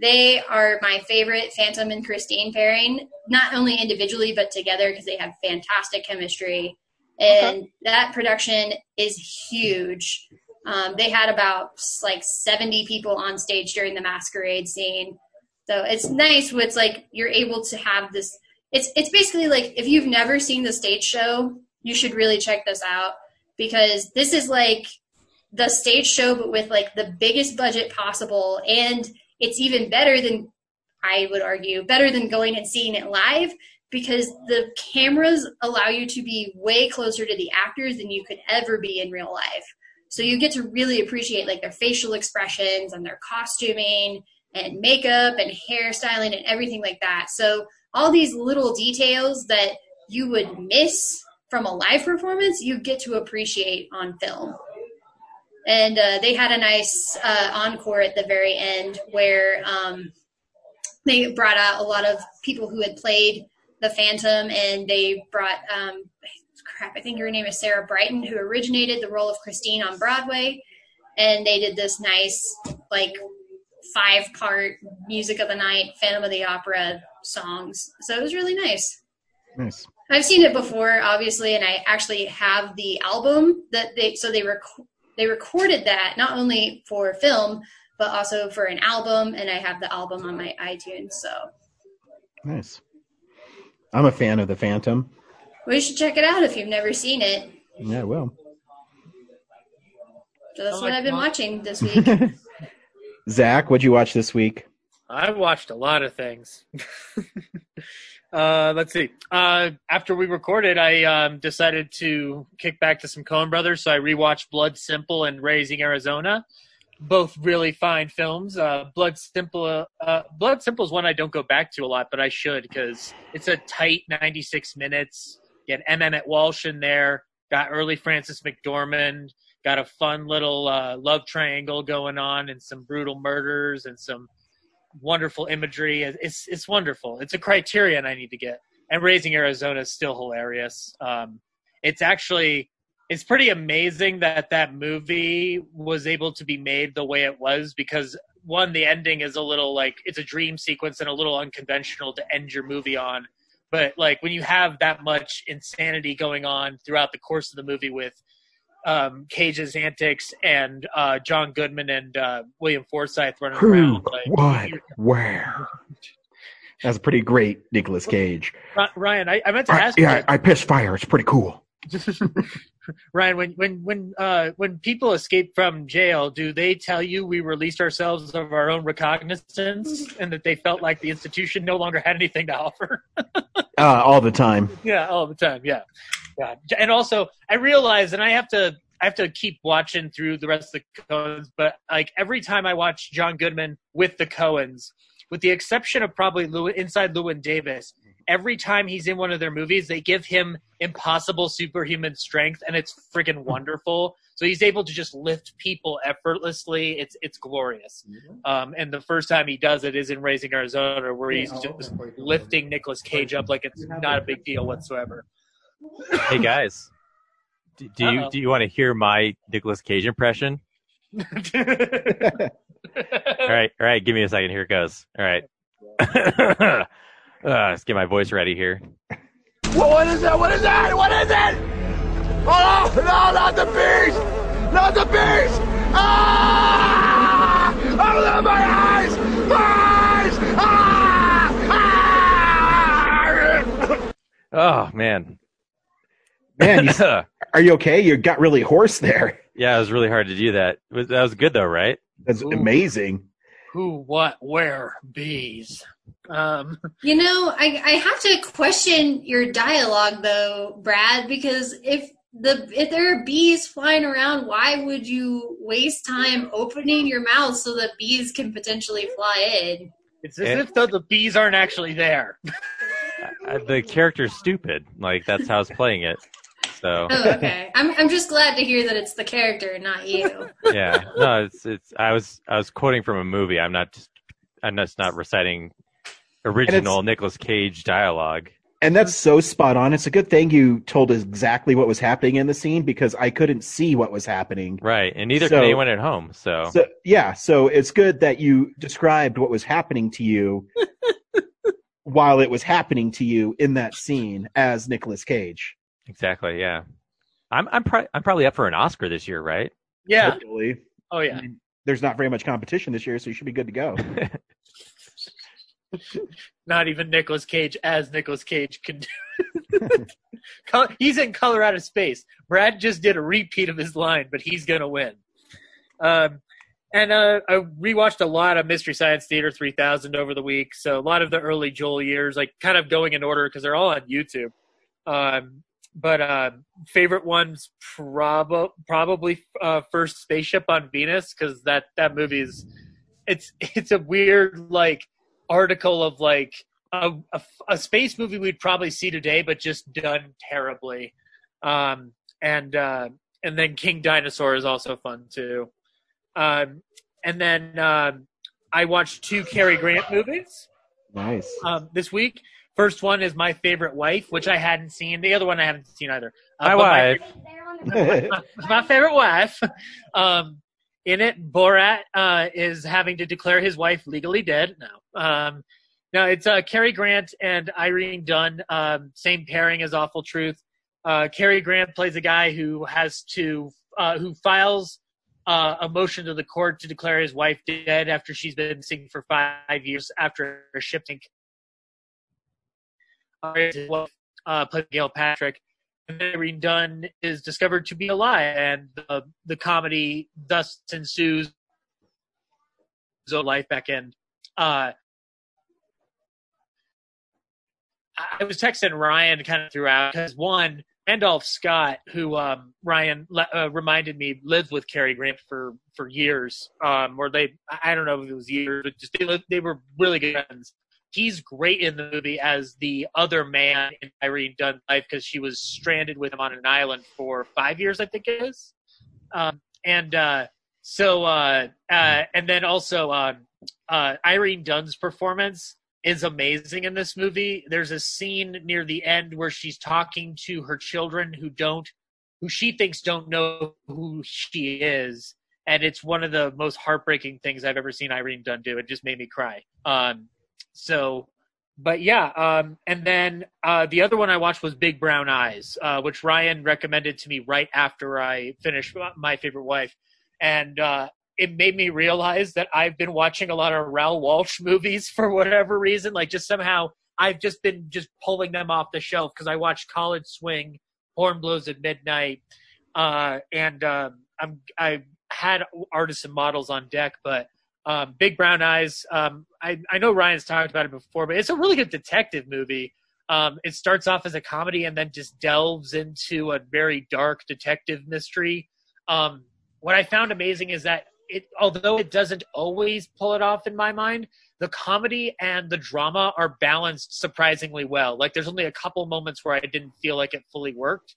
They are my favorite Phantom and Christine pairing, not only individually but together because they have fantastic chemistry. And that production is huge. Um, they had about like 70 people on stage during the masquerade scene. So it's nice with like you're able to have this it's it's basically like if you've never seen the stage show, you should really check this out because this is like the stage show but with like the biggest budget possible and it's even better than I would argue better than going and seeing it live because the cameras allow you to be way closer to the actors than you could ever be in real life. So you get to really appreciate like their facial expressions and their costuming and makeup and hairstyling and everything like that. So all these little details that you would miss from a live performance, you get to appreciate on film. And uh, they had a nice uh, encore at the very end where um, they brought out a lot of people who had played the Phantom, and they brought um, crap. I think her name is Sarah Brightman, who originated the role of Christine on Broadway, and they did this nice like five part music of the night Phantom of the Opera songs. So it was really nice.
Nice.
I've seen it before, obviously, and I actually have the album that they so they rec- they recorded that not only for film but also for an album, and I have the album on my iTunes. So
Nice. I'm a fan of the Phantom.
we should check it out if you've never seen it.
Yeah, well.
So that's
I
what I've been
mine.
watching this [LAUGHS] week.
Zach, what'd you watch this week?
I watched a lot of things. [LAUGHS] uh, let's see. Uh, after we recorded, I um, decided to kick back to some Coen Brothers, so I rewatched Blood Simple and Raising Arizona. Both really fine films. Uh, Blood Simple, uh, Blood Simple is one I don't go back to a lot, but I should because it's a tight 96 minutes. Get. Emmett Walsh in there. Got early Frances McDormand. Got a fun little uh, love triangle going on, and some brutal murders, and some wonderful imagery. It's it's wonderful. It's a criterion I need to get. And Raising Arizona is still hilarious. Um, it's actually it's pretty amazing that that movie was able to be made the way it was because one the ending is a little like it's a dream sequence and a little unconventional to end your movie on but like when you have that much insanity going on throughout the course of the movie with um, Cage's antics and uh, John Goodman and uh, William Forsythe running
Who,
around. Like,
what, where? That's a pretty great Nicolas Cage.
Ryan, I, I meant to
I,
ask
yeah,
you,
I piss fire. It's pretty cool. [LAUGHS]
Ryan, when when when uh, when people escape from jail, do they tell you we released ourselves of our own recognizance and that they felt like the institution no longer had anything to offer? [LAUGHS]
Uh, all the time.
yeah, all the time. Yeah, yeah. And also, I realize, and I have to, I have to keep watching through the rest of the Coens. But like every time I watch John Goodman with the Coens, with the exception of probably Lew- inside Llewyn Davis, every time he's in one of their movies, they give him impossible superhuman strength, and it's freaking wonderful. So he's able to just lift people effortlessly. It's it's glorious. Um, and the first time he does it is in Raising Arizona, where he's just lifting Nicolas Cage up like it's not a big deal whatsoever.
Hey guys, do, do you do you want to hear my Nicolas Cage impression? [LAUGHS] all right, all right. Give me a second. Here it goes. All right. [LAUGHS] uh, let's get my voice ready here.
What, what is that? What is that? What is it? Oh, no, not the beast! Not the beast! Ah! Open my eyes! My eyes! Ah!
Oh man,
Man, you, [LAUGHS] are you okay? You got really hoarse there.
yeah, it was really hard to do that. It was, that was good though, right?
That's amazing.
Who, what, where, bees. Um, [LAUGHS]
You know, I, I have to question your dialogue though, Brad, because if the if there are bees flying around, why would you waste time opening your mouth so that bees can potentially fly in?
it's as if though the bees aren't actually there. [LAUGHS]
I, the character's stupid. Like that's how I was playing it. So
Oh, okay. I'm I'm just glad to hear that it's the character, not you. [LAUGHS]
yeah, no, it's it's. I was I was quoting from a movie. I'm not just I'm just not reciting original Nicolas Cage dialogue.
And that's so spot on. It's a good thing you told us exactly what was happening in the scene because I couldn't see what was happening.
Right, and neither
So-
can anyone at home. So,
So yeah, so it's good that you described what was happening to you [LAUGHS] while it was happening to you in that scene as Nicolas Cage.
Exactly, yeah. I'm I'm pro- I'm probably up for an Oscar this year, right?
Yeah.
Hopefully.
Oh yeah.
There's not very much competition this year, so you should be good to go. [LAUGHS]
Not even Nicolas Cage as Nicolas Cage can do. [LAUGHS] He's in Color Out of Space. Brad just did a repeat of his line, but he's gonna win. Um, and uh, I rewatched a lot of Mystery Science Theater 3000 over the week, so a lot of the early Joel years, like kind of going in order because they're all on YouTube. Um, but uh, favorite ones prob- probably uh, first Spaceship on Venus because that that movie's it's [LAUGHS] it's a weird like article of like a, a, a space movie we'd probably see today, but just done terribly. Um, and uh, and then King Dinosaur is also fun too. Um, and then um I watched two Cary Grant movies
Nice.
um, this week. First one is My Favorite Wife, which I hadn't seen. The other one I haven't seen either.
My wife.
my, [LAUGHS] my favorite wife. [LAUGHS] Um, in it, Borat uh, is having to declare his wife legally dead. No, um, no, it's uh, Cary Grant and Irene Dunne. Um, same pairing as Awful Truth. Uh, Cary Grant plays a guy who has to uh, who files uh, a motion to the court to declare his wife dead after she's been missing for five years after a ship sink. Wife, uh, played Gail Patrick and Irene Dunne is discovered to be a lie, and the, the comedy thus ensues. So life back end. Uh, I was texting Ryan kind of throughout because one, Randolph Scott, who um, Ryan uh, reminded me lived with Cary Grant for for years, um, or they I don't know if it was years, but just they, lived- they were really good friends. He's great in the movie as the other man in Irene Dunne's life because she was stranded with him on an island for five years, I think it is. Um, and uh, so, uh, uh, and then also um, uh, Irene Dunne's performance is amazing in this movie. There's a scene near the end where she's talking to her children who don't, who she thinks don't know who she is, and it's one of the most heartbreaking things I've ever seen Irene Dunn do. It just made me cry. Um, so, but yeah, um, and then uh, the other one I watched was Big Brown Eyes, uh, which Ryan recommended to me right after I finished My Favorite Wife, and uh, it made me realize that I've been watching a lot of Raoul Walsh movies [LAUGHS] for whatever reason. Like, just somehow I've just been just pulling them off the shelf because I watched College Swing, Horn Blows at Midnight, uh, and um, I'm I had artists and models on deck, but um, Big Brown Eyes. Um, I, I know Ryan's talked about it before, but it's a really good detective movie. Um, it starts off as a comedy and then just delves into a very dark detective mystery. Um, what I found amazing is that it, although it doesn't always pull it off in my mind, the comedy and the drama are balanced surprisingly well. Like there's only a couple moments where I didn't feel like it fully worked.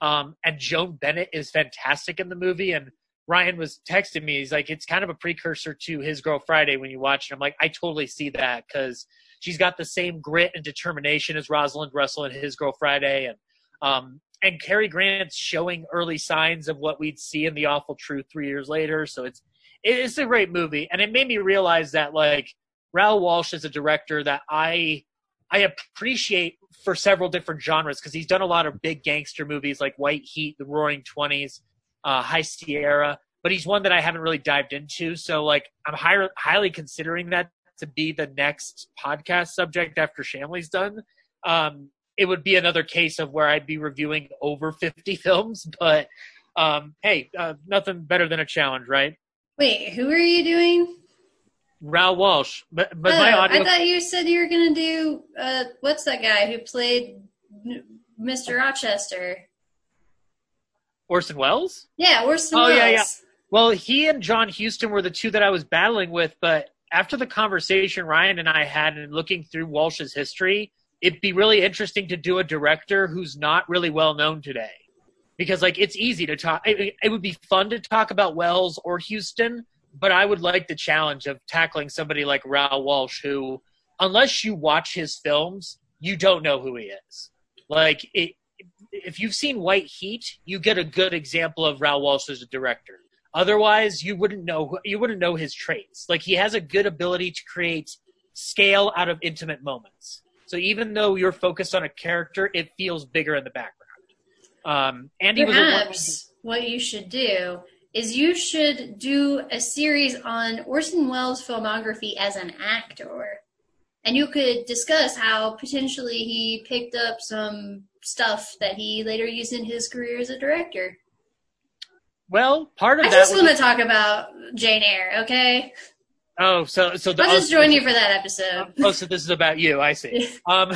Um, and Joan Bennett is fantastic in the movie, and Ryan was texting me. He's like, it's kind of a precursor to His Girl Friday when you watch it. I'm like, I totally see that because she's got the same grit and determination as Rosalind Russell in His Girl Friday, and um, and Cary Grant's showing early signs of what we'd see in The Awful Truth three years later. So it's it's a great movie, and it made me realize that like Raoul Walsh is a director that I I appreciate for several different genres because he's done a lot of big gangster movies like White Heat, The Roaring Twenties uh, High Sierra, but he's one that I haven't really dived into. So like I'm high, highly considering that to be the next podcast subject after Shamley's done. Um, it would be another case of where I'd be reviewing over 50 [LAUGHS] films, but um, hey, uh, nothing better than a challenge, right?
Wait, who are you doing?
Raoul Walsh, but but
oh,
my audio.
I thought you said you were gonna do uh, what's that guy who played Mr. Rochester?
Orson Welles.
Yeah, Orson Welles.
Oh
Welles.
yeah, yeah. Well, he and John Huston were the two that I was battling with, but after the conversation Ryan and I had and looking through Walsh's history, it'd be really interesting to do a director who's not really well known today, because like it's easy to talk. It, it would be fun to talk about Welles or Huston, but I would like the challenge of tackling somebody like Raoul Walsh, who, unless you watch his films, you don't know who he is. Like it, if you've seen White Heat, you get a good example of Raoul Walsh as a director. Otherwise, you wouldn't know you wouldn't know his traits. Like he has a good ability to create scale out of intimate moments. So even though you're focused on a character, it feels bigger in the background. Um, Andy was a
Perhaps what you should do is you should do a series on Orson Welles' filmography as an actor. And you could discuss how potentially he picked up some stuff that he later used in his career as a director.
well, part of
I
that.
just want to talk about Jane Eyre, okay?
oh, so so the,
I'll just
oh,
join you for that episode.
Oh, so this is about you. I see. [LAUGHS] Um,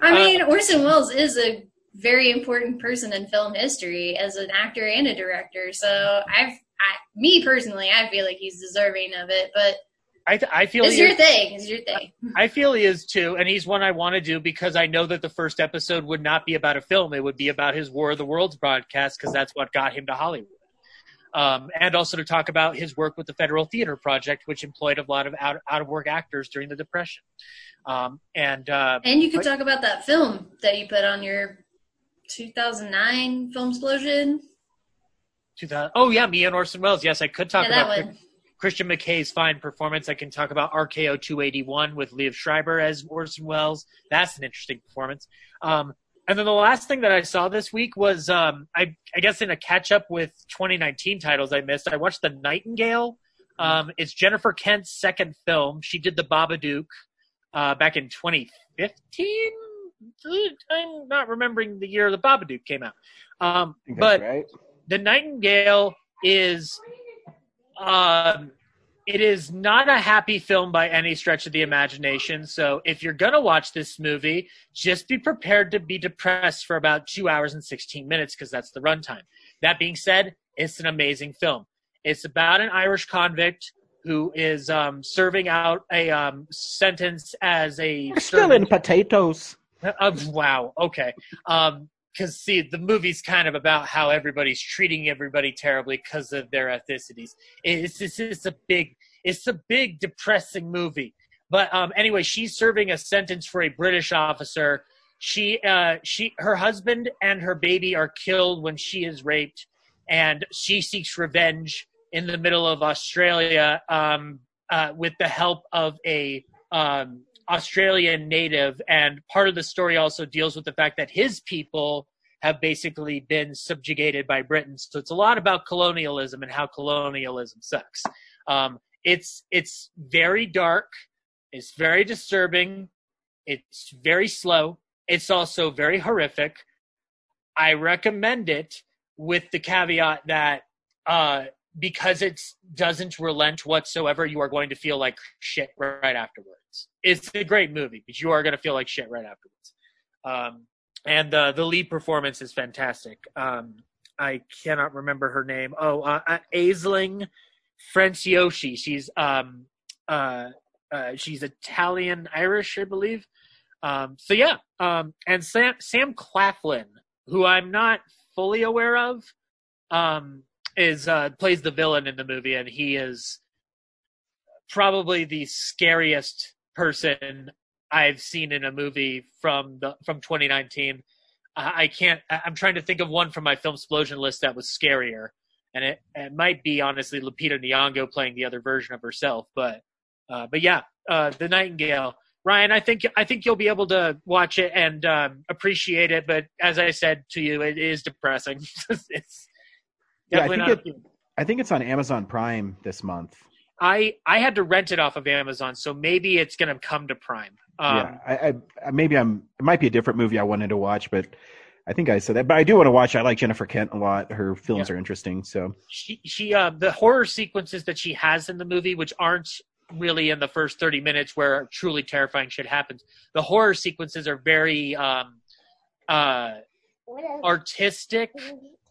I
uh,
mean, Orson Welles is a very important person in film history as an actor and a director. So I've, I, me personally, I feel like he's deserving of it. But
I, th- I feel
it's
he
your
is-
thing. It's your thing.
I feel he is too, and he's one I want to do because I know that the first episode would not be about a film; it would be about his War of the Worlds broadcast because that's what got him to Hollywood. Um, and also to talk about his work with the Federal Theater Project, which employed a lot of out, out of work actors during the Depression. Um, and uh,
And you could talk about that film that you put on your 2009 film explosion.
2000, oh yeah, me and Orson Welles. Yes, I could talk
Yeah, that
about
one.
Christian McKay's fine performance. I can talk about RKO 281 with Liev Schreiber as Orson Welles. That's an interesting performance. Um, and then the last thing that I saw this week was, um, I, I guess, in a catch up with 2019 titles I missed, I watched The Nightingale. Um, it's Jennifer Kent's second film. She did The Babadook uh, back in 2015. I'm not remembering the year The Babadook came out. Um,
I think that's
but
right.
The Nightingale is um, it is not a happy film by any stretch of the imagination. So if you're going to watch this movie, just be prepared to be depressed for about two hours and 16 minutes because that's the runtime. That being said, it's an amazing film. It's about an Irish convict who is um, serving out a um, sentence as a
Still in potatoes.
uh, wow. Okay. Um, because see, the movie's kind of about how everybody's treating everybody terribly because of their ethnicities. It's, it's it's a big it's a big depressing movie. But um, anyway, she's serving a sentence for a British officer. She uh, she her husband and her baby are killed when she is raped, and she seeks revenge in the middle of Australia um, uh, with the help of a um, Australian native. And part of the story also deals with the fact that his people have basically been subjugated by Britain. So it's a lot about colonialism and how colonialism sucks. Um, it's it's very dark. It's very disturbing. It's very slow. It's also very horrific. I recommend it with the caveat that uh, because it doesn't relent whatsoever, you are going to feel like shit right afterwards. It's a great movie, but you are going to feel like shit right afterwards. Um, and the lead performance is fantastic. Um, I cannot remember her name. Oh, uh, uh, Aisling Franciosi. She's um, uh, uh, she's Italian Irish, I believe. Um, so yeah, um, and Sam Sam Claflin, who I'm not fully aware of, um, is uh, plays the villain in the movie, and he is probably the scariest person I've seen in a movie from the from 2019. I can't. I'm trying to think of one from my film explosion list that was scarier, and it, it might be honestly Lupita Nyong'o playing the other version of herself. But uh, but yeah, uh, the Nightingale. Ryan, I think I think you'll be able to watch it and um, appreciate it. But as I said to you, it is depressing. [LAUGHS] it's
Yeah, I think it, I think it's on Amazon Prime this month.
I I had to rent it off of Amazon, so maybe it's going to come to Prime. Um,
yeah, I, I maybe I'm. It might be a different movie I wanted to watch, but I think I said that. But I do want to watch. I like Jennifer Kent a lot. Her films
Yeah.
are interesting. So
she she uh the horror sequences that she has in the movie which aren't really in the first 30 minutes where truly terrifying shit happens the horror sequences are very um uh artistic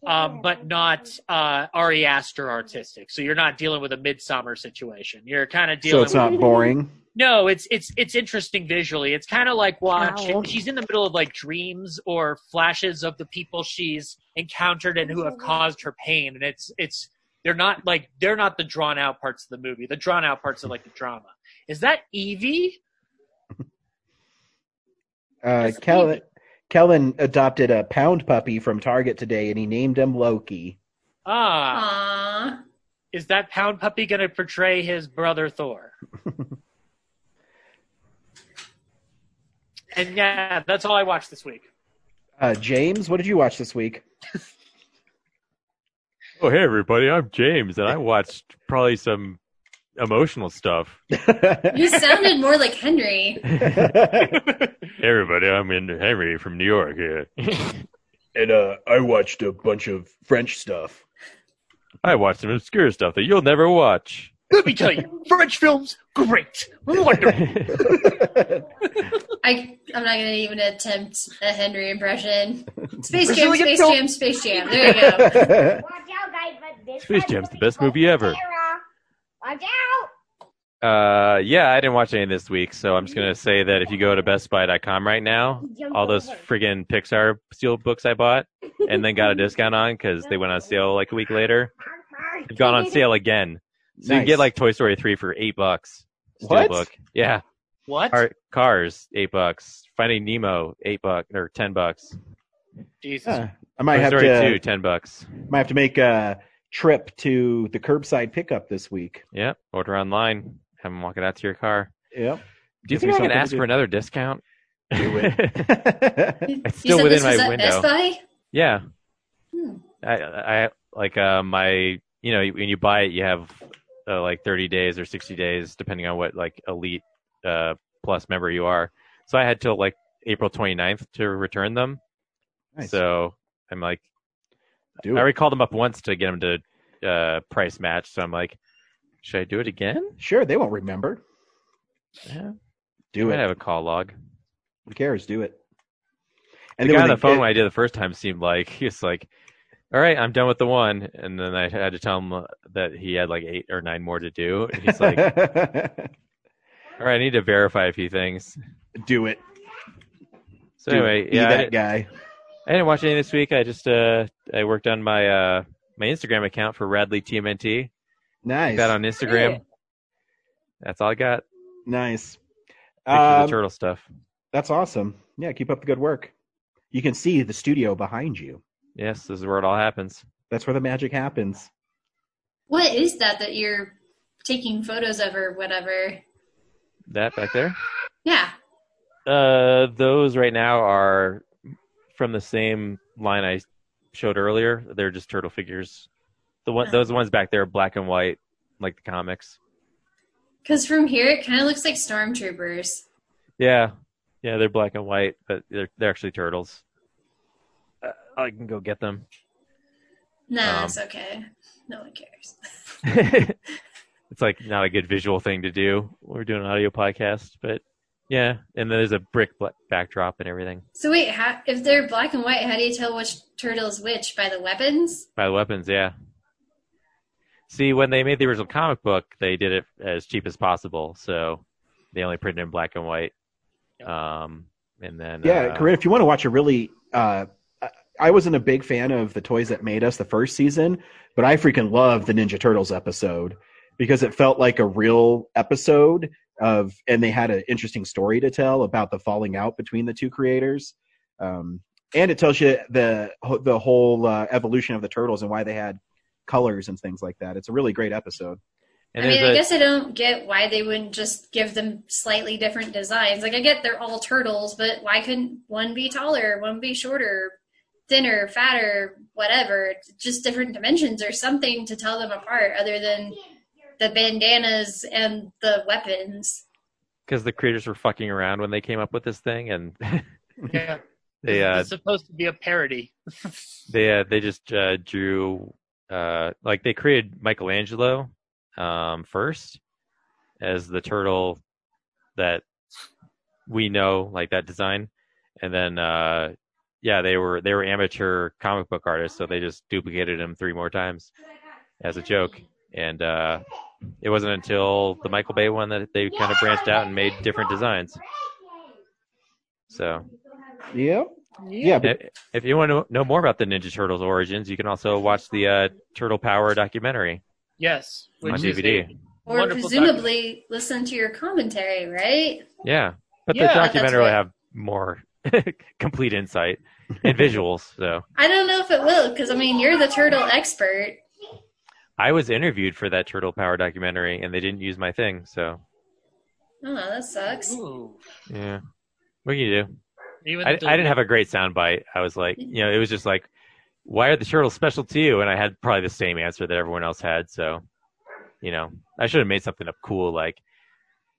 um but not uh Ari Aster artistic so you're not dealing with a midsummer situation you're kind of dealing.
so
dealing
it's not
with,
boring. [LAUGHS]
No, it's it's it's interesting visually. It's kind of like watching.
Ow.
She's in the middle of like dreams or flashes of the people she's encountered and who have caused her pain, and it's it's they're not like they're not the drawn out parts of the movie. The drawn out parts are like the drama. Is that Evie?
Uh, Kellen, Kellen adopted a pound puppy from Target today, and he named him Loki.
Ah,
Aww.
is that Pound Puppy going to portray his brother Thor? [LAUGHS] and yeah, that's all I watched this week.
Uh, James, what did you watch this week?
Oh, hey everybody, I'm James, and I [LAUGHS] watched probably some emotional stuff.
You sounded more like Henry. [LAUGHS]
Hey everybody, I'm in Henry from New York here.
and uh, I watched a bunch of French stuff.
I watched some obscure stuff that you'll never watch.
Let me tell you, French films, great, wonderful.
I I'm not gonna even attempt a Henry impression. Space Jam, Space
film.
Jam, Space Jam. There you go. [LAUGHS]
Watch out, guys, but this
Space Jam's the best movie ever.
Sarah. Watch out!
Uh, yeah, I didn't watch any this week, so I'm just gonna say that if you go to BestBuy.com right now, all those friggin' Pixar steelbooks I bought and then got a [LAUGHS] discount on because they went on sale like a week later, have gone on sale again. So you can get like Toy Story three for eight bucks.
What?
Steelbook. Yeah.
What?
Car- cars eight bucks. Finding Nemo eight bucks or ten bucks.
Jesus.
Uh, I might
Toy
have
Story
to
two ten bucks.
might have to make a trip to the curbside pickup this week.
Yep. Order online. Have them walk it out to your car.
Yep.
Do you
Gives
think I can ask for another discount?
Do it. [LAUGHS] [LAUGHS]
It's
you
still
said
within my window.
Best Buy?
Yeah.
Hmm.
I, I like uh, my you know when you buy it you have uh, like 30 days or 60 days depending on what like elite uh, plus member you are. So I had till like April 29th to return them.
Nice.
So I'm like,
Do
I
it.
already called them up once to get them to uh, price match. So I'm like, should I do it again?
Sure, they won't remember.
Yeah.
Do
I
it.
might have a call log.
Who cares? Do it.
And
the
guy on the phone
get-
when I did the first time seemed like [LAUGHS] he's like, "All right, I'm done with the one," and then I had to tell him that he had like eight or nine more to do. And he's like, [LAUGHS] "All right, I need to verify a few things."
do it.
So
Do it.
anyway,
Be
yeah, I,
that guy.
I didn't watch any this week. I just uh, I worked on my uh my Instagram account for Radley TMNT.
Nice.
That on Instagram.
Yeah.
That's all I got.
Nice.
Pictures
Um,
the turtle stuff.
that's awesome. Yeah, keep up the good work. You can see the studio behind you.
Yes, this is where it all happens.
That's where the magic happens.
What is that that you're taking photos of or whatever?
That back there.
Yeah.
Uh, those right now are from the same line I showed earlier. They're just turtle figures. The one,
Oh.
those ones back there, are black and white, like the comics.
Because from here, it kind of looks like stormtroopers.
Yeah, yeah, they're black and white, but they're they're actually turtles. Uh, I can go get them.
Nah,
Um,
it's okay. No one cares. [LAUGHS]
it's like not a good visual thing to do. We're doing an audio podcast, but yeah, and then there's a brick bla- backdrop and everything
So wait, how, if they're black and white, how do you tell which turtle is which by the weapons?
by the weapons. Yeah. See, when they made the original comic book, they did it as cheap as possible, so they only printed in black and white. Um, and then
Yeah,
uh,
Corinne, if you want to watch a really, uh, I- I wasn't a big fan of the toys that made us the first season, but I freaking loved the Ninja Turtles episode because it felt like a real episode of, and they had an interesting story to tell about the falling out between the two creators. Um, and it tells you the the whole uh, evolution of the turtles and why they had colors and things like that. It's a really great episode.
And
I mean,
there's
I
a-
guess I don't get why they wouldn't just give them slightly different designs. Like, I get they're all turtles, but why couldn't one be taller, one be shorter, thinner, fatter, whatever? Just different dimensions or something to tell them apart other than the bandanas and the weapons.
because the creators were fucking around when they came up with this thing, and [LAUGHS]
Yeah. [LAUGHS]
they uh,
it's supposed to be a parody. [LAUGHS]
they uh, they just uh, drew uh, like they created Michelangelo um, first as the turtle that we know, like that design, and then uh, yeah, they were they were amateur comic book artists, so they just duplicated him three more times as a joke. And uh, it wasn't until the Michael Bay one that they kind of branched out and made different designs. So,
Yeah. Yeah, but
if you want to know more about the Ninja Turtles origins, you can also watch the uh, Turtle Power documentary
Yes.
on
which is
DVD.
Or
wonderful
presumably listen to your commentary, right?
Yeah, but
Yeah,
the
that's
documentary will have more [LAUGHS] complete insight and visuals. So
I don't know if it will, because I mean, you're the turtle expert.
I was interviewed for that Turtle Power documentary, and they didn't use my thing. So
Oh, that sucks.
Ooh.
yeah, what can you do?
Even
I,
the-
I didn't have a great sound bite. I was like, you know, it was just like, why are the turtles special to you? And I had probably the same answer that everyone else had. So, you know, I should have made something up cool like,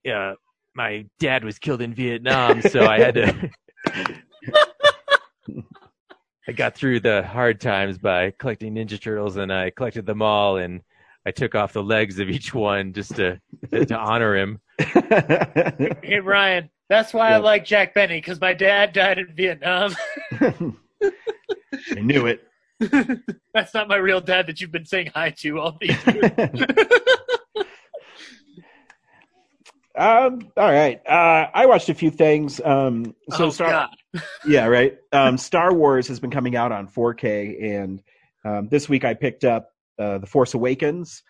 yeah, my dad was killed in Vietnam, so I had to. [LAUGHS] [LAUGHS] I got through the hard times by collecting Ninja Turtles, and I collected them all, and I took off the legs of each one just to to honor him. [LAUGHS]
Hey Ryan, that's why I like Jack Benny because my dad died in Vietnam. [LAUGHS]
I knew it. [LAUGHS]
that's not my real dad that you've been saying hi to all these years.
Um, all right. Uh, I watched a few things. Um, so
oh
Star-
God.
Yeah, right. Um, Star Wars has been coming out on 4K, and um, this week I picked up uh, The Force Awakens,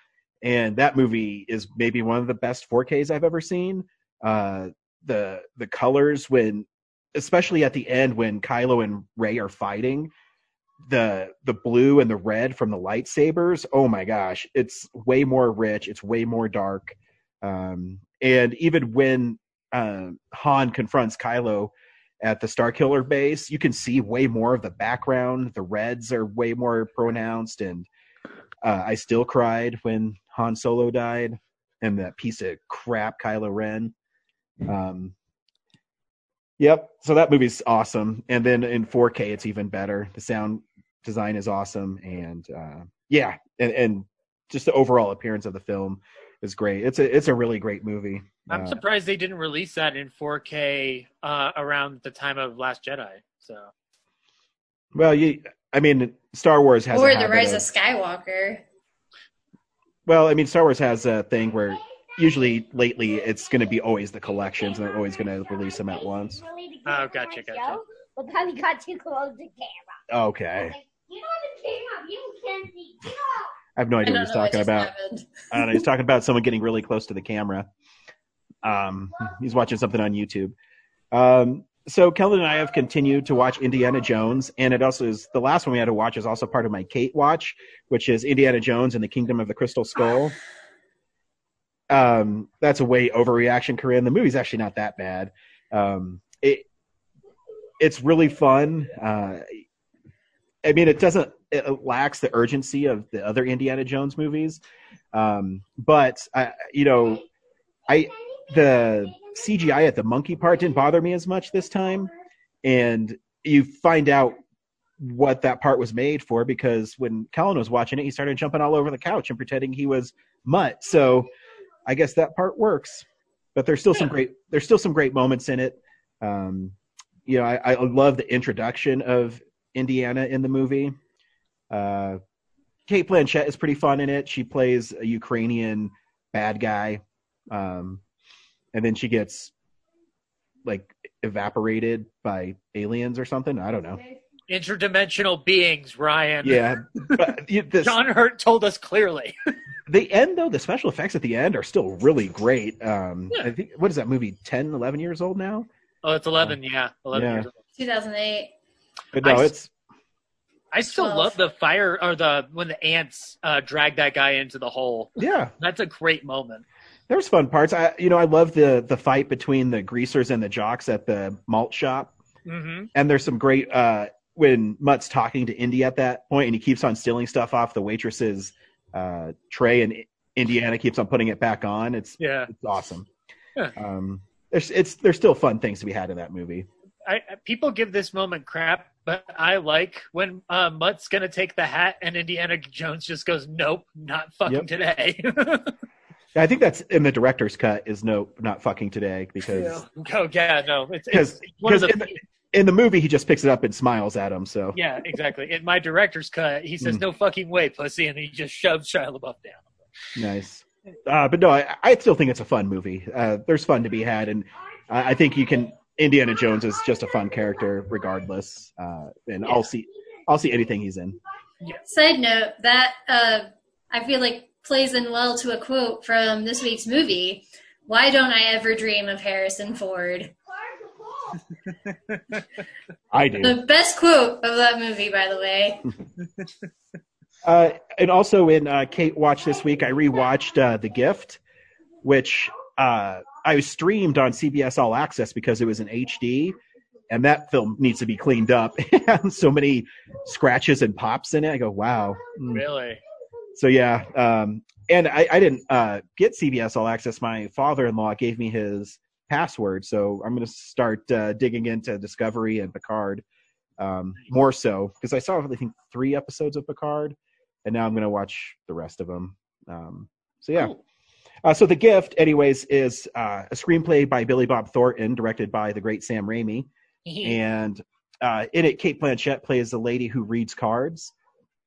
and that movie is maybe one of the best 4Ks I've ever seen. Uh, the the colors when, especially at the end when Kylo and Rey are fighting, the the blue and the red from the lightsabers. Oh my gosh, it's way more rich. It's way more dark. Um, and even when uh, Han confronts Kylo at the Starkiller base, you can see way more of the background. The reds are way more pronounced, and uh, I still cried when Han Solo died, and that piece of crap Kylo Ren. Um, yep. So that movie's awesome, and then in 4K, it's even better. The sound design is awesome, and uh, yeah, and, and just the overall appearance of the film is great. It's a it's a really great movie.
I'm
Uh,
surprised they didn't release that in 4K uh, around the time of Last Jedi. So
Well, you, I mean, Star Wars has. a
Or the Rise
of-
of Skywalker.
Well, I mean, Star Wars has a thing where usually lately it's going to be always the collections, and they're always going to release them at once.
Oh, gotcha, gotcha.
But Bobby got too close to camera.
Okay,
You know the camera. You can't see.
I have no idea what he's talking about.
happened.
I don't know. He's talking about someone getting really close to the camera. Um, [LAUGHS] he's watching something on YouTube. Um, so Kellen and I have continued to watch Indiana Jones, and it also is the last one we had to watch is also part of my Cate watch, which is Indiana Jones and the Kingdom of the Crystal Skull. [SIGHS] Um, that's a way overreaction, Corinne. The movie's actually not that bad. Um, it it's really fun. Uh, I mean, it doesn't it lacks the urgency of the other Indiana Jones movies, um, but I, you know, I the CGI at the monkey part didn't bother me as much this time, and you find out what that part was made for because when Kellen was watching it, he started jumping all over the couch and pretending he was Mutt. So I guess that part works, but there's still some great there's still some great moments in it. Um, you know, I, I love the introduction of Indiana in the movie. Uh, Cate Blanchett is pretty fun in it. She plays a Ukrainian bad guy, um, and then she gets like evaporated by aliens or something. I don't know.
interdimensional beings, Ryan.
Yeah, but [LAUGHS] this,
John Hurt told us clearly. [LAUGHS]
the end though, the special effects at the end are still really great. Um, I think what is that movie? 10, 11 years old now.
Oh, it's 11, yeah. 11
Yeah.
years old.
2008.
But no,
I-
it's
I still
12.
love the fire or the when the ants uh, drag that guy into the hole.
yeah.
That's a great moment.
There's fun parts. I you know I love the the fight between the greasers and the jocks at the malt shop.
hmm
and there's some great uh when Mutt's talking to Indy at that point and he keeps on stealing stuff off the waitress's uh tray and Indiana keeps on putting it back on. It's
Yeah.
it's awesome.
Yeah.
Um there's it's there's still fun things to be had in that movie.
I, I- people give this moment crap, but I like when uh, Mutt's gonna take the hat and Indiana Jones just goes, "Nope, not fucking
Yep.
today." [LAUGHS]
I think that's in the director's cut is no not fucking today because
oh yeah, no, it's, it's,
because
one of the
in, the, in the movie he just picks it up and smiles at him. So
yeah, exactly. In my director's cut, he says,
Mm.
"No fucking way, pussy," and he just shoves Shia LaBeouf down.
Nice. Uh, but no, I, I still think it's a fun movie. Uh, there's fun to be had, and I I think you can. Indiana Jones is just a fun character, regardless. Uh, and I'll see, I'll see anything he's in.
Side note that uh, I feel like plays in well to a quote from this week's movie. Why don't I ever dream of Harrison Ford? [LAUGHS]
I do.
The best quote of that movie, by the way. [LAUGHS]
Uh, and also in uh, Cate Watch this week, I rewatched uh, The Gift, which uh, I was streamed on CBS All Access because it was in HD, and that film needs to be cleaned up. [LAUGHS] Has so many scratches and pops in it. I go, wow. Mm.
Really?
So yeah, um, and I, I didn't uh, get CBS All Access. My father-in-law gave me his password, so I'm going to start uh, digging into Discovery and Picard um, more so because I saw I think three episodes of Picard, and now I'm going to watch the rest of them. Um, so yeah. Uh, so the gift, anyways, is uh, a screenplay by Billy Bob Thornton, directed by the great Sam Raimi, and uh, in it, Cate Blanchett plays the lady who reads cards.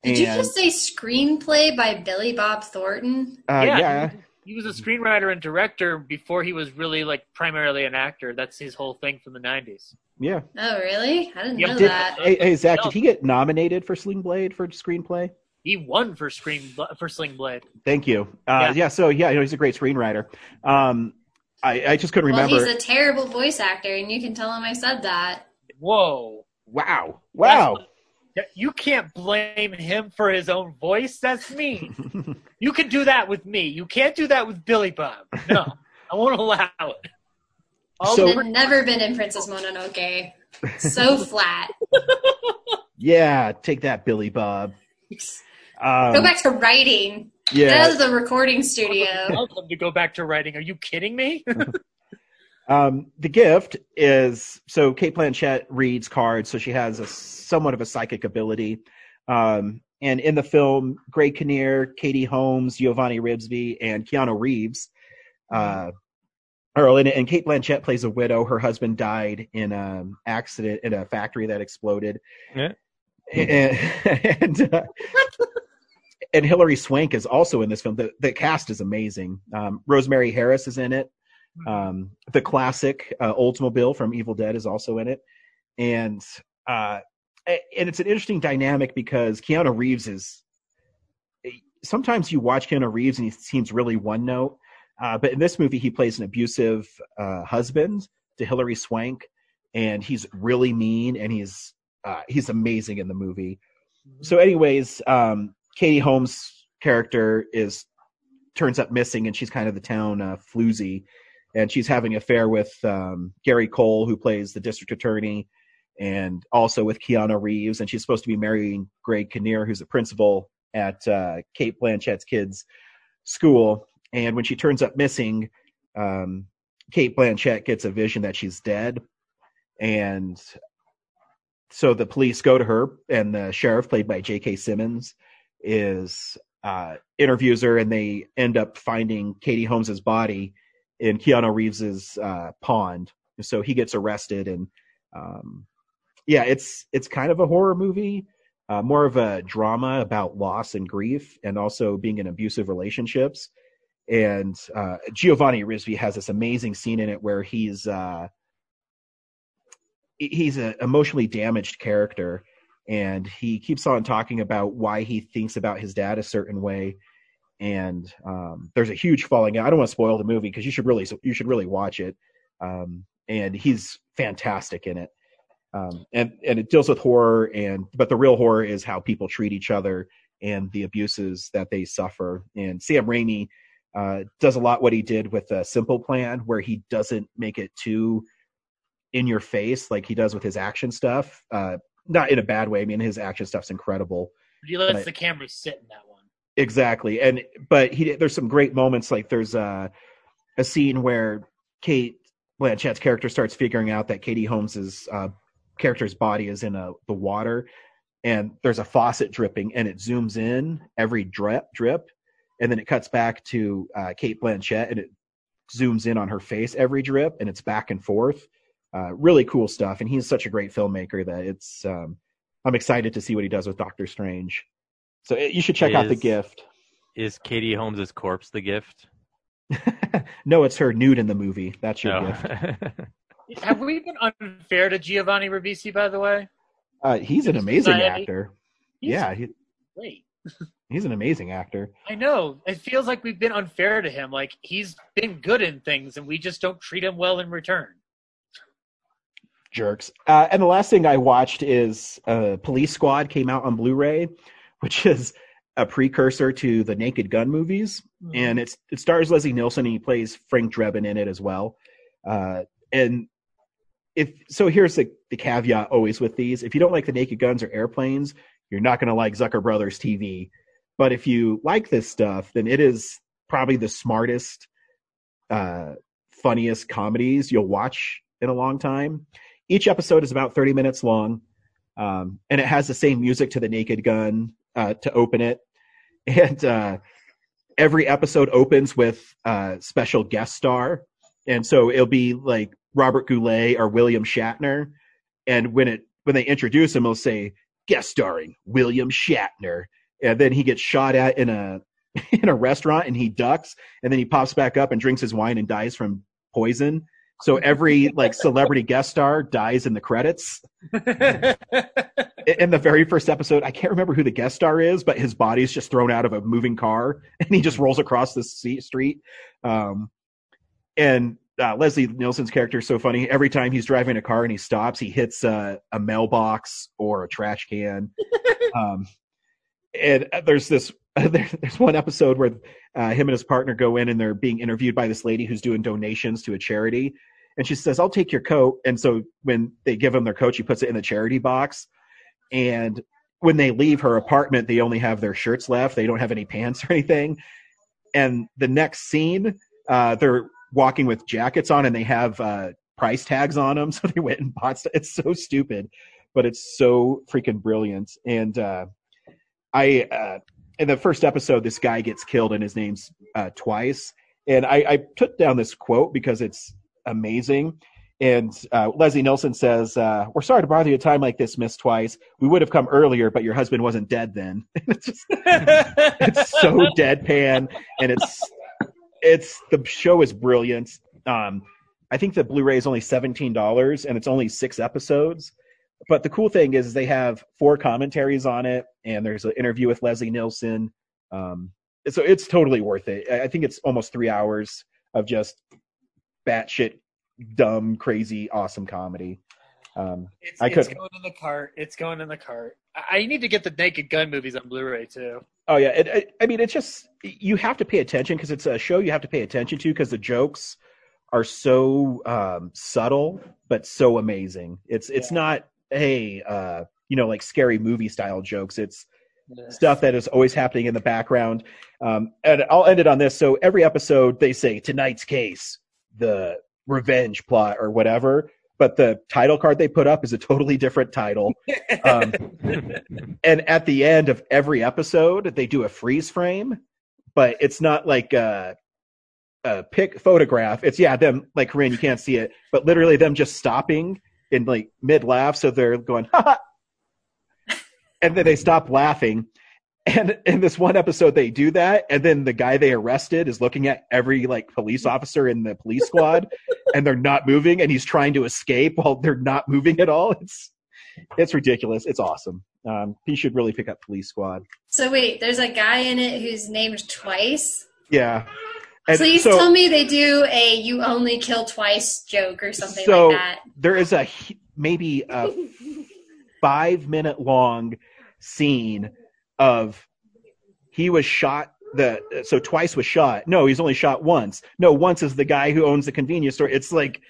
Did you just say screenplay by Billy Bob Thornton?
Uh, yeah.
He, he was a screenwriter and director before he was really like primarily an actor. That's his whole thing from the '90s.
Yeah.
Oh, really? I didn't know
Did,
that.
hey, hey, Zach, did he get nominated for Sling Blade for screenplay?
He won for screen for Sling Blade.
Thank you. Uh, yeah. So yeah, you know, he's a great screenwriter. Um, I, I just couldn't
Well,
remember.
he's a terrible voice actor, and you can tell him I said that.
Whoa!
Wow! Wow!
You can't blame him for his own voice. That's mean. [LAUGHS] you can do that with me. You can't do that with Billy Bob. No, [LAUGHS] I won't allow it. All
So-
I've never been in Princess Mononoke. So [LAUGHS] flat.
yeah, take that, Billy Bob. Um,
Go back to writing.
yeah.
Get out the recording
I
studio. [LAUGHS]
would love them to go back to writing. Are you kidding me? [LAUGHS]
Um, the gift is so Cate Blanchett reads cards, so she has a somewhat of a psychic ability. Um, and in the film, Greg Kinnear, Katie Holmes, Giovanni Ribisi, and Keanu Reeves uh, are all in it. And Cate Blanchett plays a widow. Her husband died in an accident in a factory that exploded.
Yeah.
And [LAUGHS] and, uh, and Hilary Swank is also in this film. The, the cast is amazing. Um, Rosemary Harris is in it. Um, the classic uh, Oldsmobile from Evil Dead is also in it, and uh, and it's an interesting dynamic because Keanu Reeves is. Sometimes you watch Keanu Reeves and he seems really one note, uh, but in this movie he plays an abusive uh, husband to Hilary Swank, and he's really mean and he's uh, he's amazing in the movie. So, anyways, um, Katie Holmes' character is turns up missing, and she's kind of the town uh, floozy, and she's having an affair with um, Gary Cole, who plays the district attorney, and also with Keanu Reeves, and she's supposed to be marrying Greg Kinnear, who's the principal at uh, Cate Blanchett's kids' school. And when she turns up missing, um, Cate Blanchett gets a vision that she's dead, and so the police go to her, and the sheriff, played by J.K. Simmons, is uh, interviews her, and they end up finding Katie Holmes's body in Keanu Reeves's uh, pond. So he gets arrested, and um, yeah, it's it's kind of a horror movie, uh, more of a drama about loss and grief, and also being in abusive relationships. And uh, Giovanni Ribisi has this amazing scene in it where he's uh, he's an emotionally damaged character and he keeps on talking about why he thinks about his dad a certain way. And um, there's a huge falling out. I don't want to spoil the movie because you should really you should really watch it. Um, and he's fantastic in it. Um, and and it deals with horror and but the real horror is how people treat each other and the abuses that they suffer. And sam raimi uh, does a lot what he did with a simple plan where he doesn't make it too in your face like he does with his action stuff. Uh, not in a bad way. I mean, his action stuff's incredible.
he lets
But-
the camera sit in that one.
Exactly, and but he there's some great moments. Like there's a a scene where Cate Blanchett's character starts figuring out that Katie Holmes's uh, character's body is in a the water, and there's a faucet dripping, and it zooms in every drip drip, and then it cuts back to uh, Cate Blanchett, and it zooms in on her face every drip, and it's back and forth. Uh, really cool stuff, and he's such a great filmmaker that it's. Um, I'm excited to see what he does with Doctor Strange. So it, you should check out the gift.
Is Katie Holmes' corpse the gift? [LAUGHS]
no, it's her nude in the movie. That's your
No.
gift. [LAUGHS]
Have we been unfair to Giovanni Ribisi, by the way?
Uh, he's an amazing
Society.
actor.
He's
yeah, he,
Great. [LAUGHS]
he's an amazing actor.
I know. It feels like we've been unfair to him. Like he's been good in things, and we just don't treat him well in return.
Jerks. Uh, and the last thing I watched is uh, Police Squad came out on Blu-ray, which is a precursor to the Naked Gun movies, and it's it stars Leslie Nielsen and he plays Frank Drebin in it as well. Uh, and if so, here's the, the caveat always with these: if you don't like the Naked Guns or airplanes, you're not going to like Zucker Brothers TV. But if you like this stuff, then it is probably the smartest, uh, funniest comedies you'll watch in a long time. Each episode is about 30 minutes long, um, and it has the same music to the Naked Gun uh, to open it. [LAUGHS] And uh, every episode opens with a special guest star, and so it'll be like Robert Goulet or William Shatner. And when it when they introduce him, they'll say guest starring William Shatner, and then he gets shot at in a [LAUGHS] in a restaurant, and he ducks, and then he pops back up and drinks his wine and dies from poison. So every like celebrity guest star dies in the credits. [LAUGHS] in the very first episode, I can't remember who the guest star is, but his body's just thrown out of a moving car [LAUGHS] and he just rolls across the street. Um, and uh, Leslie Nielsen's character is so funny. Every time he's driving a car and he stops, he hits uh, a mailbox or a trash can. [LAUGHS] um, and there's this [LAUGHS] there's one episode where uh, him and his partner go in and they're being interviewed by this lady who's doing donations to a charity. And she says i'll take your coat. And so when they give him their coat she puts it in the charity box. And when they leave her apartment they only have their shirts left. They don't have any pants or anything. And the next scene uh, they're walking with jackets on and they have uh, price tags on them [LAUGHS] so they went and bought stuff. it's so stupid but it's so freaking brilliant. And uh, I uh, in the first episode, this guy gets killed, and his name's uh, Twice. And I, I took down this quote because it's amazing. And uh, Leslie Nielsen says, uh, "We're sorry to bother you at a time like this, Miss Twice. We would have come earlier, but your husband wasn't dead then." [LAUGHS] it's, just, [LAUGHS] it's so deadpan, and it's it's the show is brilliant. Um, I think the Blu-ray is only seventeen dollars, and it's only six episodes but the cool thing is they have four commentaries on it and there's an interview with leslie nielsen um, so it's totally worth it i think it's almost three hours of just batshit dumb crazy awesome comedy um,
It's,
i
it's going in the cart. It's going in the cart. I, need to get the Naked Gun movies on Blu-ray too.
oh yeah it, it, i mean it's just you have to pay attention because it's a show you have to pay attention to because the jokes are so um, subtle but so amazing it's it's not hey uh, you know like scary movie style jokes it's stuff that is always happening in the background. Um, and I'll end it on this. So every episode, they say tonight's case, the revenge plot or whatever. But the title card they put up is a totally different title. Um, [LAUGHS] and at the end of every episode, they do a freeze frame, but it's not like a, a pic photograph. It's yeah, them like Corinne, you can't see it, but literally them just stopping in like mid laugh. So they're going, ha and then they stop laughing. And in this one episode, they do that, and then the guy they arrested is looking at every like police officer in the police squad, and they're not moving, and he's trying to escape while they're not moving at all. It's it's ridiculous. It's awesome. Um, he should really pick up Police Squad.
So wait, there's a guy in it who's named Twice.
Yeah. And
Please
so-
tell me they do a "you only kill twice" joke or something
so
like that.
there is a maybe a five minute long scene of he was shot the so twice was shot no he's only shot once no once is the guy who owns the convenience store it's like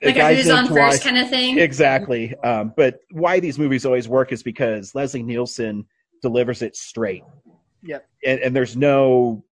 the
Like a
guy's
who's
named
on first kind of thing.
exactly um, but why these movies always work is because leslie nielsen delivers it straight
Yep.
and, and there's no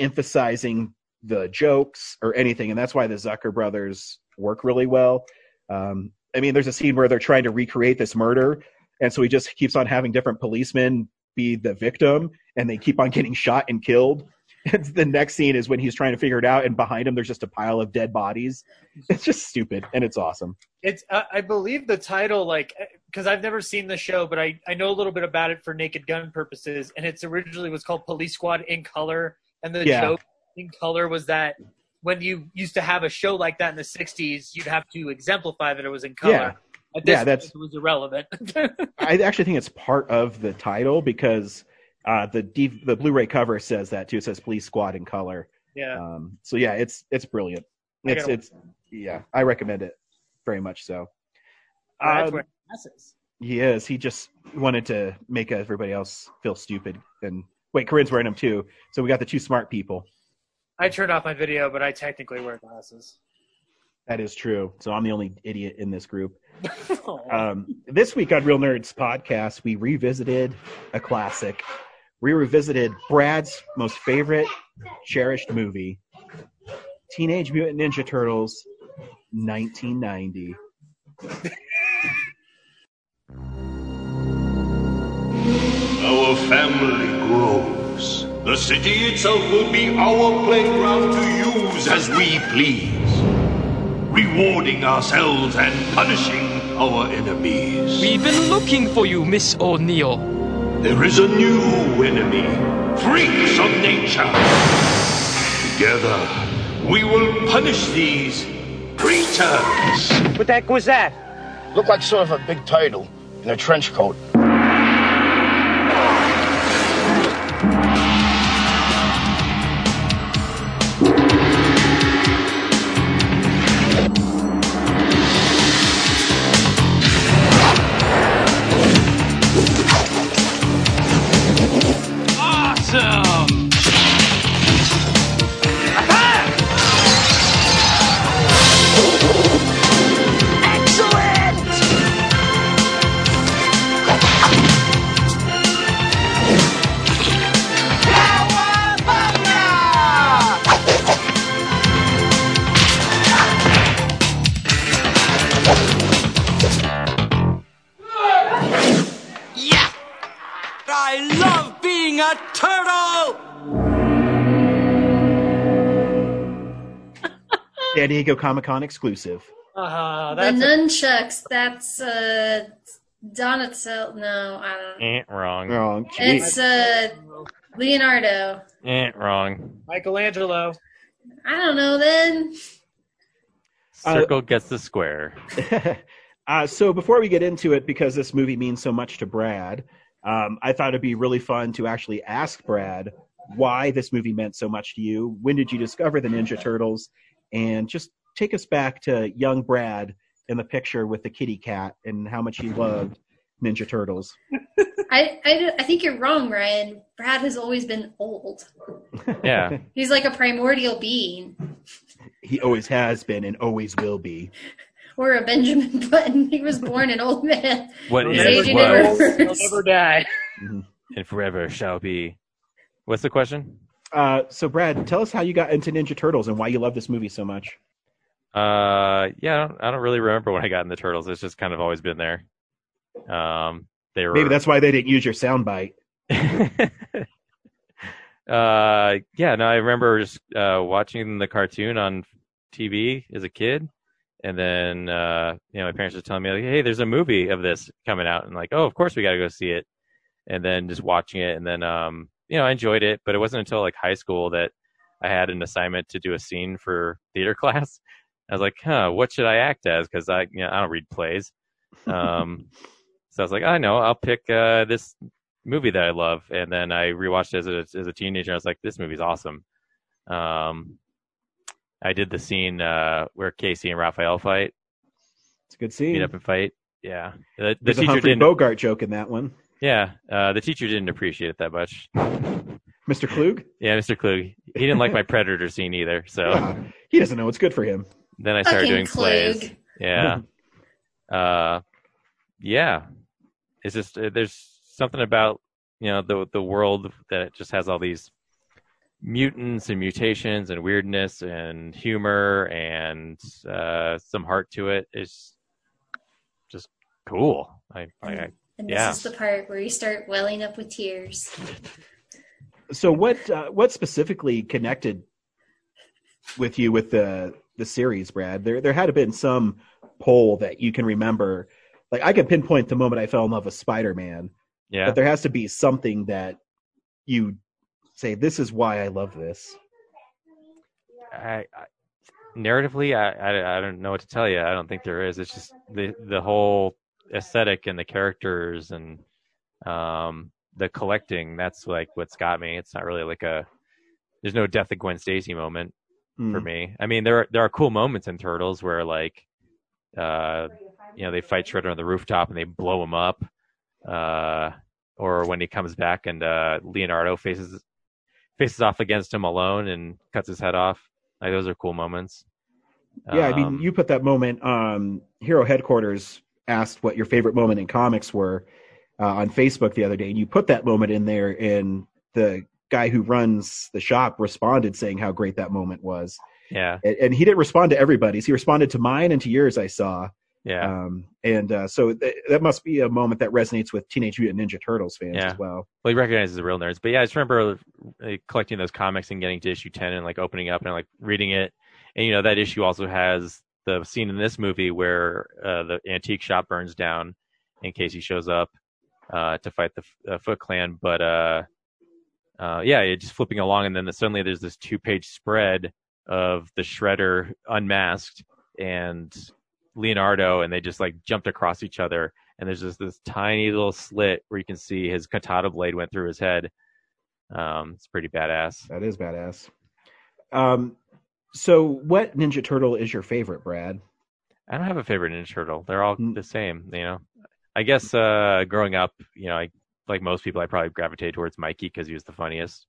emphasizing the jokes or anything, and that's why the Zucker brothers work really well. Um, I mean, there's a scene where they're trying to recreate this murder, and so he just keeps on having different policemen be the victim, and they keep on getting shot and killed. [LAUGHS] And the next scene is when he's trying to figure it out, and behind him there's just a pile of dead bodies. It's just stupid, and it's awesome.
It's uh, I believe the title like because I've never seen the show, but I I know a little bit about it for Naked Gun purposes, and it's originally was called Police Squad in Color, and the
Yeah.
joke in Color was that when you used to have a show like that in the '60s, you'd have to exemplify that it was in color.
Yeah. Yeah, that's-
was irrelevant. [LAUGHS]
I actually think it's part of the title because uh, the D- the Blu-ray cover says that too. It says Police Squad in color.
yeah.
Um, so yeah, it's it's brilliant. It's it's yeah, I recommend it very much so. Um,
wearing glasses.
he is. He just wanted to make everybody else feel stupid. And wait, Corinne's wearing them too. So we got the two smart people.
I turned off my video, but I technically wear glasses.
That is true. So I'm the only idiot in this group. [LAUGHS] Um, this week on Real Nerds podcast, we revisited a classic. We revisited Brad's most favorite, cherished movie, Teenage Mutant Ninja Turtles, 1990. [LAUGHS]
Our family grows. The city itself will be our playground to use as we please, rewarding ourselves and punishing our enemies.
We've been looking for you, Miss O'Neill.
There is a new enemy freaks of nature. Together, we will punish these creatures.
What the heck was that? Looked like sort of a big turtle in a trench coat.
Diego Comic Con exclusive.
Uh,
the nunchucks. That's uh, Donatello. No, I don't. know.
Eh, wrong.
Wrong.
It's uh, Leonardo.
Eh, wrong.
Michelangelo.
I don't know. Then
Circle gets the square. [LAUGHS]
Uh, so before we get into it, because this movie means so much to Brad, um, I thought it'd be really fun to actually ask Brad why this movie meant so much to you. When did you discover the Ninja Turtles? And just take us back to young Brad in the picture with the kitty cat and how much he loved Ninja Turtles. [LAUGHS]
I, I I think you're wrong, Ryan. Brad has always been old.
Yeah. [LAUGHS]
He's like a primordial being,
He always has been and always will be.
or a Benjamin [LAUGHS] Button. He was born an old man.
What
His
is
aging
was
never
He'll
reversed.
never die. Mm-hmm.
and forever shall be. What's the question?
Uh, so Brad, tell us how you got into Ninja Turtles and why you love this movie so much.
Uh, yeah, I don't, I don't really remember when I got in the turtles. It's just kind of always been there. Um, they were
Maybe that's why they didn't use your soundbite. [LAUGHS]
uh, yeah, no, I remember just uh, watching the cartoon on TV as a kid, and then uh, you know my parents were telling me like, "Hey, there's a movie of this coming out," and like, "Oh, of course we got to go see it." And then just watching it, and then um, you know, I enjoyed it, but it wasn't until like high school that I had an assignment to do a scene for theater [LAUGHS] class. I was like, "Huh, what should I act as?" Because I, you know, I don't read plays. Um, [LAUGHS] so I was like, I know, I'll pick uh, this movie that I love, and then I rewatched it as a as a teenager. I was like, this movie's awesome. Um, I did the scene uh, where Casey and Raphael fight,
It's a good scene.
meet up and fight. Yeah, the, the
There's a
teacher
Humphrey
didn't.
Bogart joke in that one.
Yeah, uh, the teacher didn't appreciate it that much. [LAUGHS]
Mr. Klug?
Yeah, Mr. Klug. He didn't like my Predator scene either. So
Yeah, [LAUGHS] he doesn't know what's good for him.
then I started
Fucking
doing plays. Yeah. [LAUGHS] uh, yeah. It's just uh, there's something about you know the the world that just has all these mutants and mutations and weirdness and humor and uh, some heart to it. It's just cool. I, I, I
And this
yeah.
is the part where you start welling up with tears.
So what uh, what specifically connected with you with the the series, Brad? There there had to have been some poll that you can remember. Like I can pinpoint the moment I fell in love with Spider Man.
Yeah.
But there has to be something that you say, "This is why I love this."
I, I narratively, I, I I don't know what to tell you. I don't think there is. It's just the the whole aesthetic and the characters and um the collecting. That's like what's got me. It's not really like a. There's no death of Gwen Stacy moment for
Mm.
me. I mean, there are, there are cool moments in Turtles where like, uh, you know, they fight Shredder on the rooftop and they blow him up, uh, or when he comes back and uh, Leonardo faces faces off against him alone and cuts his head off. Like those are cool moments.
Yeah, I mean,
Um,
you put that moment. Um, Hero headquarters asked what your favorite moment in comics were uh, on Facebook the other day, and you put that moment in there, and the guy who runs the shop responded saying how great that moment was.
yeah,
And, and he didn't respond to everybody's; he responded to mine and to yours. I saw.
yeah.
Um, and uh, so th- that must be a moment that resonates with Teenage Mutant Ninja Turtles fans
Yeah.
as well.
Well, he recognizes the real nerds. But yeah, I just remember uh, collecting those comics and getting to issue 10 and like opening up and like reading it. And, you know, that issue also has the scene in this movie where uh, the antique shop burns down in case he shows up uh, to fight the uh, Foot Clan. But uh, uh, yeah, just flipping along. And then the, suddenly there's this two page spread of the Shredder unmasked and Leonardo, and they just like jumped across each other and there's just this tiny little slit where you can see his katana blade went through his head. Um, it's pretty badass.
That is badass. Um, so what Ninja Turtle is your favorite, Brad?
I don't have a favorite Ninja Turtle. They're all
Mm.
the same, you know. I guess uh, growing up, you know, I, like most people, I probably gravitated towards Mikey because he was the funniest.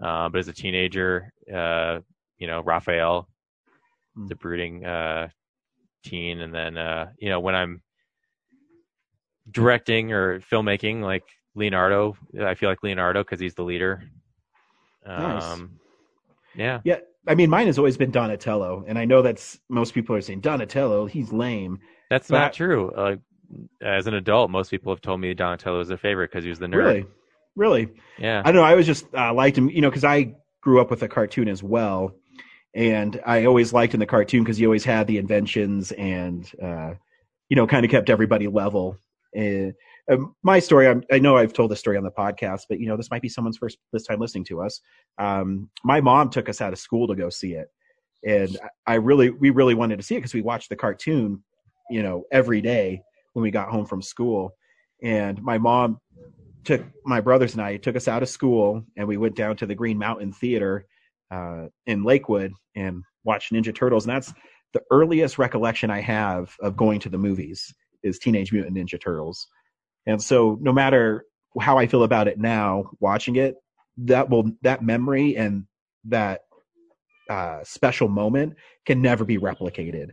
Uh, but as a teenager, uh, you know, Raphael,
Mm.
the brooding uh, teen, and then uh, you know when I'm directing or filmmaking, like Leonardo, I feel like Leonardo because he's the leader.
Nice.
Um, yeah,
Yeah, I mean, mine has always been Donatello, and I know that's most people are saying Donatello, he's lame.
that's
But-
not true. Uh, as an adult, most people have told me Donatello is their favorite because he was the nerd.
Really, really.
Yeah.
I don't know. I was just uh, liked him, you know, because I grew up with a cartoon as well, and I always liked in the cartoon because he always had the inventions and, uh, you know, kind of kept everybody level. And um, my story, I'm, I know I've told this story on the podcast, but you know, this might be someone's first this time listening to us. Um, my mom took us out of school to go see it, and I really, we really wanted to see it because we watched the cartoon, you know, every day when we got home from school. And my mom took my brothers and I took us out of school and we went down to the Green Mountain Theater uh, in Lakewood and watched Ninja Turtles. And that's the earliest recollection I have of going to the movies is Teenage Mutant Ninja Turtles. And so no matter how I feel about it now, watching it, that will that memory and that uh, special moment can never be replicated.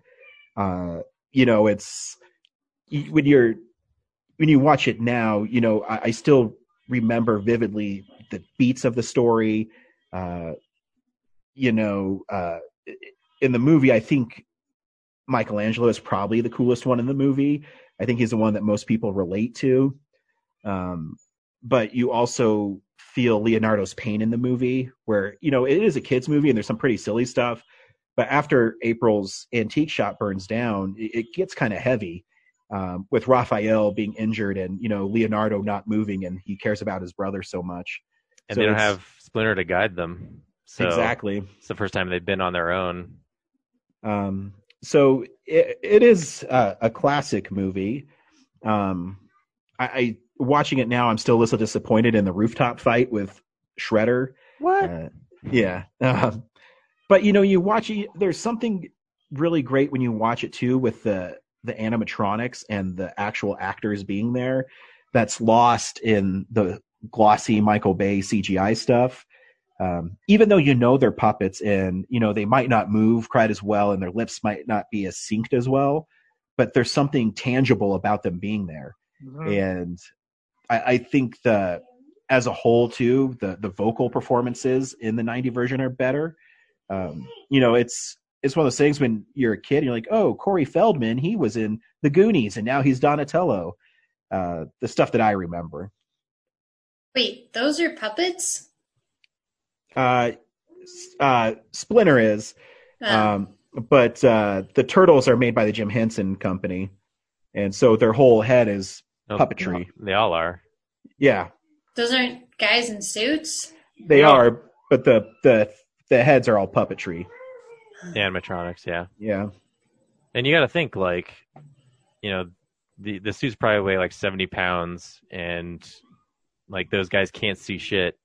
Uh, you know, it's when you're when you watch it now, you know, I, I still remember vividly the beats of the story. Uh, you know, uh, in the movie, I think Michelangelo is probably the coolest one in the movie. I think he's the one that most people relate to. Um, but you also feel Leonardo's pain in the movie, where you know it is a kids movie and there's some pretty silly stuff. But after April's antique shop burns down, it, it gets kind of heavy um, with Raphael being injured and you know Leonardo not moving, and he cares about his brother so much.
and
So
they don't have Splinter to guide them. So
Exactly.
It's the first time they've been on their own.
Um, so it, it is a, a classic movie. Um, I, I watching it now, I'm still a little disappointed in the rooftop fight with Shredder.
What?
Uh, yeah. Um, but you know, you watch it. There's something really great when you watch it too with the the animatronics and the actual actors being there. That's lost in the glossy Michael Bay CGI stuff. Um, even though you know they're puppets and you know they might not move quite as well and their lips might not be as synced as well, but there's something tangible about them being there. And I, I think the as a whole too, the the vocal performances in the 90 version are better. Um, you know, it's it's one of those things when you're a kid and you're like, oh, Corey Feldman, he was in the Goonies and now he's Donatello. Uh, the stuff that I remember.
Wait, those are puppets?
Uh, uh, Splinter is,
Oh.
um, but uh, the turtles are made by the Jim Henson Company, and so their whole head is
No,
puppetry.
They all are.
Yeah,
Those aren't guys in suits.
they
No.
are, but the the the heads are all puppetry.
Animatronics, yeah.
Yeah,
And you got to think like, you know, the the suits probably weigh like seventy pounds, and like those guys can't see shit,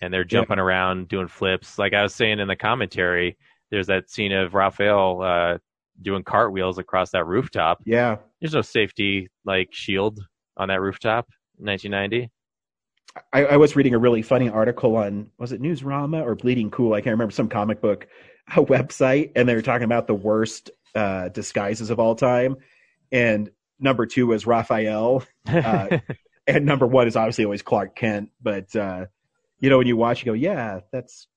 and they're jumping around doing flips. Like I was saying in the commentary, there's that scene of Raphael uh, doing cartwheels across that rooftop.
yeah.
There's no safety like shield on that rooftop. in 1990.
I, I was reading a really funny article on was it Newsarama or Bleeding Cool? I can't remember some comic book website, and they were talking about the worst uh, disguises of all time. And number two was Raphael, uh, [LAUGHS] and number one is obviously always Clark Kent. But uh, you know, when you watch, you go, "Yeah, that's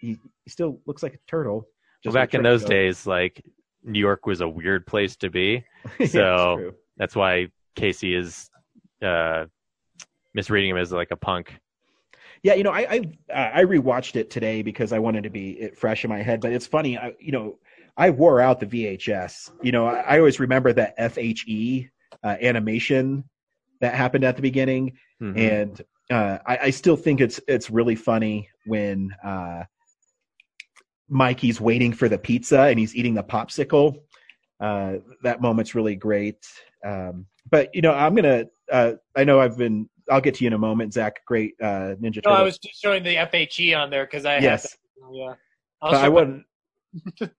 he, he still looks like a turtle."
Well, back in those days, like New York was a weird place to be, [LAUGHS]
Yeah,
so
true.
that's why Casey is uh, misreading him as like a punk.
Yeah, you know, I I I rewatched it today because I wanted to be it fresh in my head. But it's funny, I, you know, I wore out the VHS. You know, I, I always remember that FHE uh, animation that happened at the beginning,
Mhm.
and uh, I, I still think it's it's really funny when uh, Mikey's waiting for the pizza and he's eating the popsicle. Uh, that moment's really great. Um, but you know, I'm gonna. Uh, I know I've been. I'll get to you in a moment, Zach. Great uh, Ninja
No, I was just showing the FHE on there because I
Yes.
that- Yeah.
I wanted. [LAUGHS]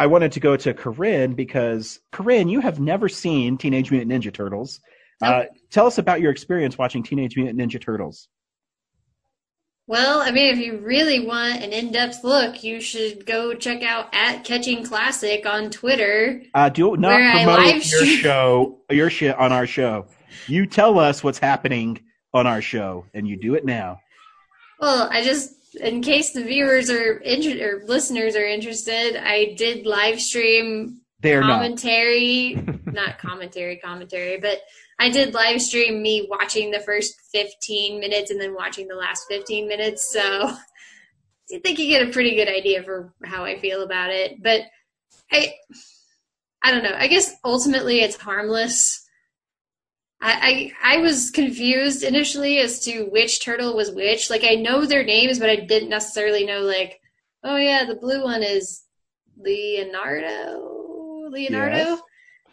I wanted to go to Corinne because Corinne, you have never seen Teenage Mutant Ninja Turtles. Uh, tell us about your experience watching Teenage Mutant Ninja Turtles.
Well, I mean, if you really want an in-depth look, you should go check out at Catching Classic on Twitter.
Uh, do not promote your
stream-
show, your shit on our show. You tell us what's happening on our show, and you do it now.
Well, I just, in case the viewers are inter- or listeners are interested, I did live stream
They're not.
commentary, not commentary, commentary, but I did live stream me watching the first 15 minutes and then watching the last 15 minutes. So [LAUGHS] I think you get a pretty good idea for how I feel about it. But I, I don't know. I guess ultimately it's harmless. I, I I was confused initially as to which turtle was which. Like I know their names, but I didn't necessarily know like, oh yeah, the blue one is Leonardo. Leonardo.
Yes.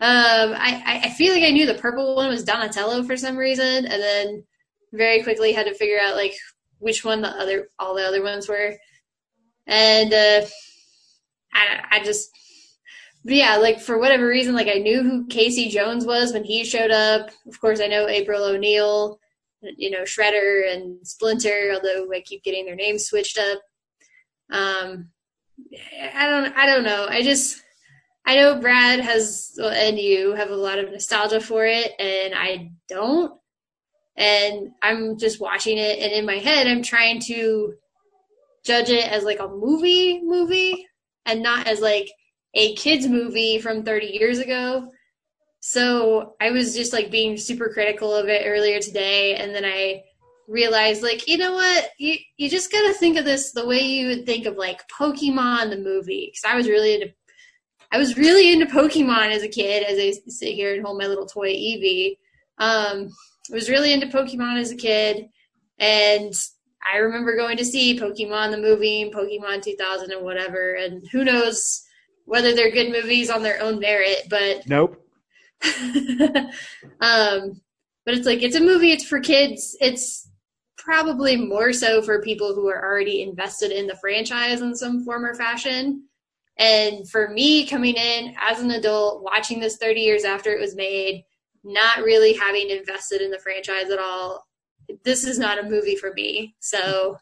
Um, I, I- feel like I knew the purple one was Donatello for some reason, and then very quickly had to figure out like which one the other all the other ones were, and uh, I I just but yeah, like for whatever reason, like I knew who Casey Jones was when he showed up. Of course, I know April O'Neil, you know Shredder and Splinter, although I keep getting their names switched up. Um, I don't, I don't know. I just, I know Brad has and you have a lot of nostalgia for it, and I don't. And I'm just watching it, and in my head, I'm trying to judge it as like a movie, movie, and not as like a kids movie from 30 years ago. So I was just like being super critical of it earlier today, and then I realized like you know what you you just gotta think of this the way you would think of like Pokemon the movie because I was really into I was really into Pokemon as a kid as I sit here and hold my little toy Eevee. Um, I was really into Pokemon as a kid, and I remember going to see Pokemon the movie, Pokemon 2000 and whatever, and who knows whether they're good movies on their own merit, but [LAUGHS]
Nope.
um, but it's like it's a movie. It's for kids. It's probably more so for people who are already invested in the franchise in some form or fashion. And for me, coming in as an adult, watching this 30 years after it was made, not really having invested in the franchise at all, this is not a movie for me. So,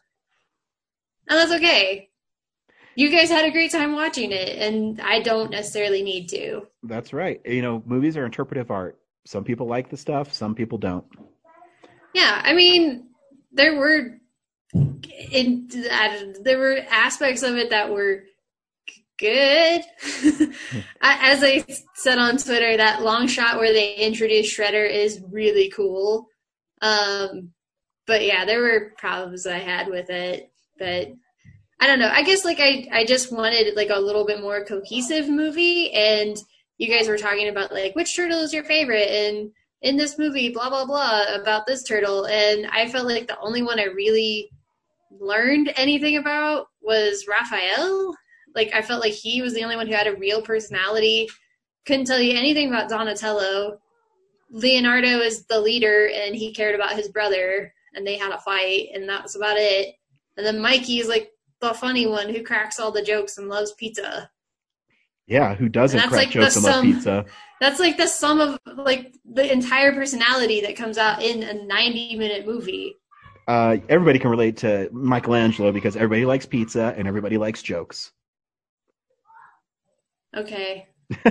and that's okay. You guys had a great time watching it, and I don't necessarily need to.
That's right. You know, movies are interpretive art. Some people like the stuff, some people don't.
Yeah, I mean, there were in there were aspects of it that were good. [LAUGHS] As I said on Twitter, that long shot where they introduced Shredder is really cool. Um, but yeah, there were problems I had with it. But I don't know. I guess like I I just wanted like a little bit more cohesive movie, and you guys were talking about like which turtle is your favorite, and in this movie, blah blah blah about this turtle, and I felt like the only one I really learned anything about was Raphael. Like I felt like he was the only one who had a real personality. Couldn't tell you anything about Donatello. Leonardo is the leader, and he cared about his brother, and they had a fight, and that's about it. And then Mikey is like the funny one who cracks all the jokes and loves pizza.
Yeah, who doesn't crack
like
jokes and love pizza?
That's like the sum of like the entire personality that comes out in a 90 minute movie.
Uh, everybody can relate to Michelangelo because everybody likes pizza and everybody likes jokes.
Okay. [LAUGHS]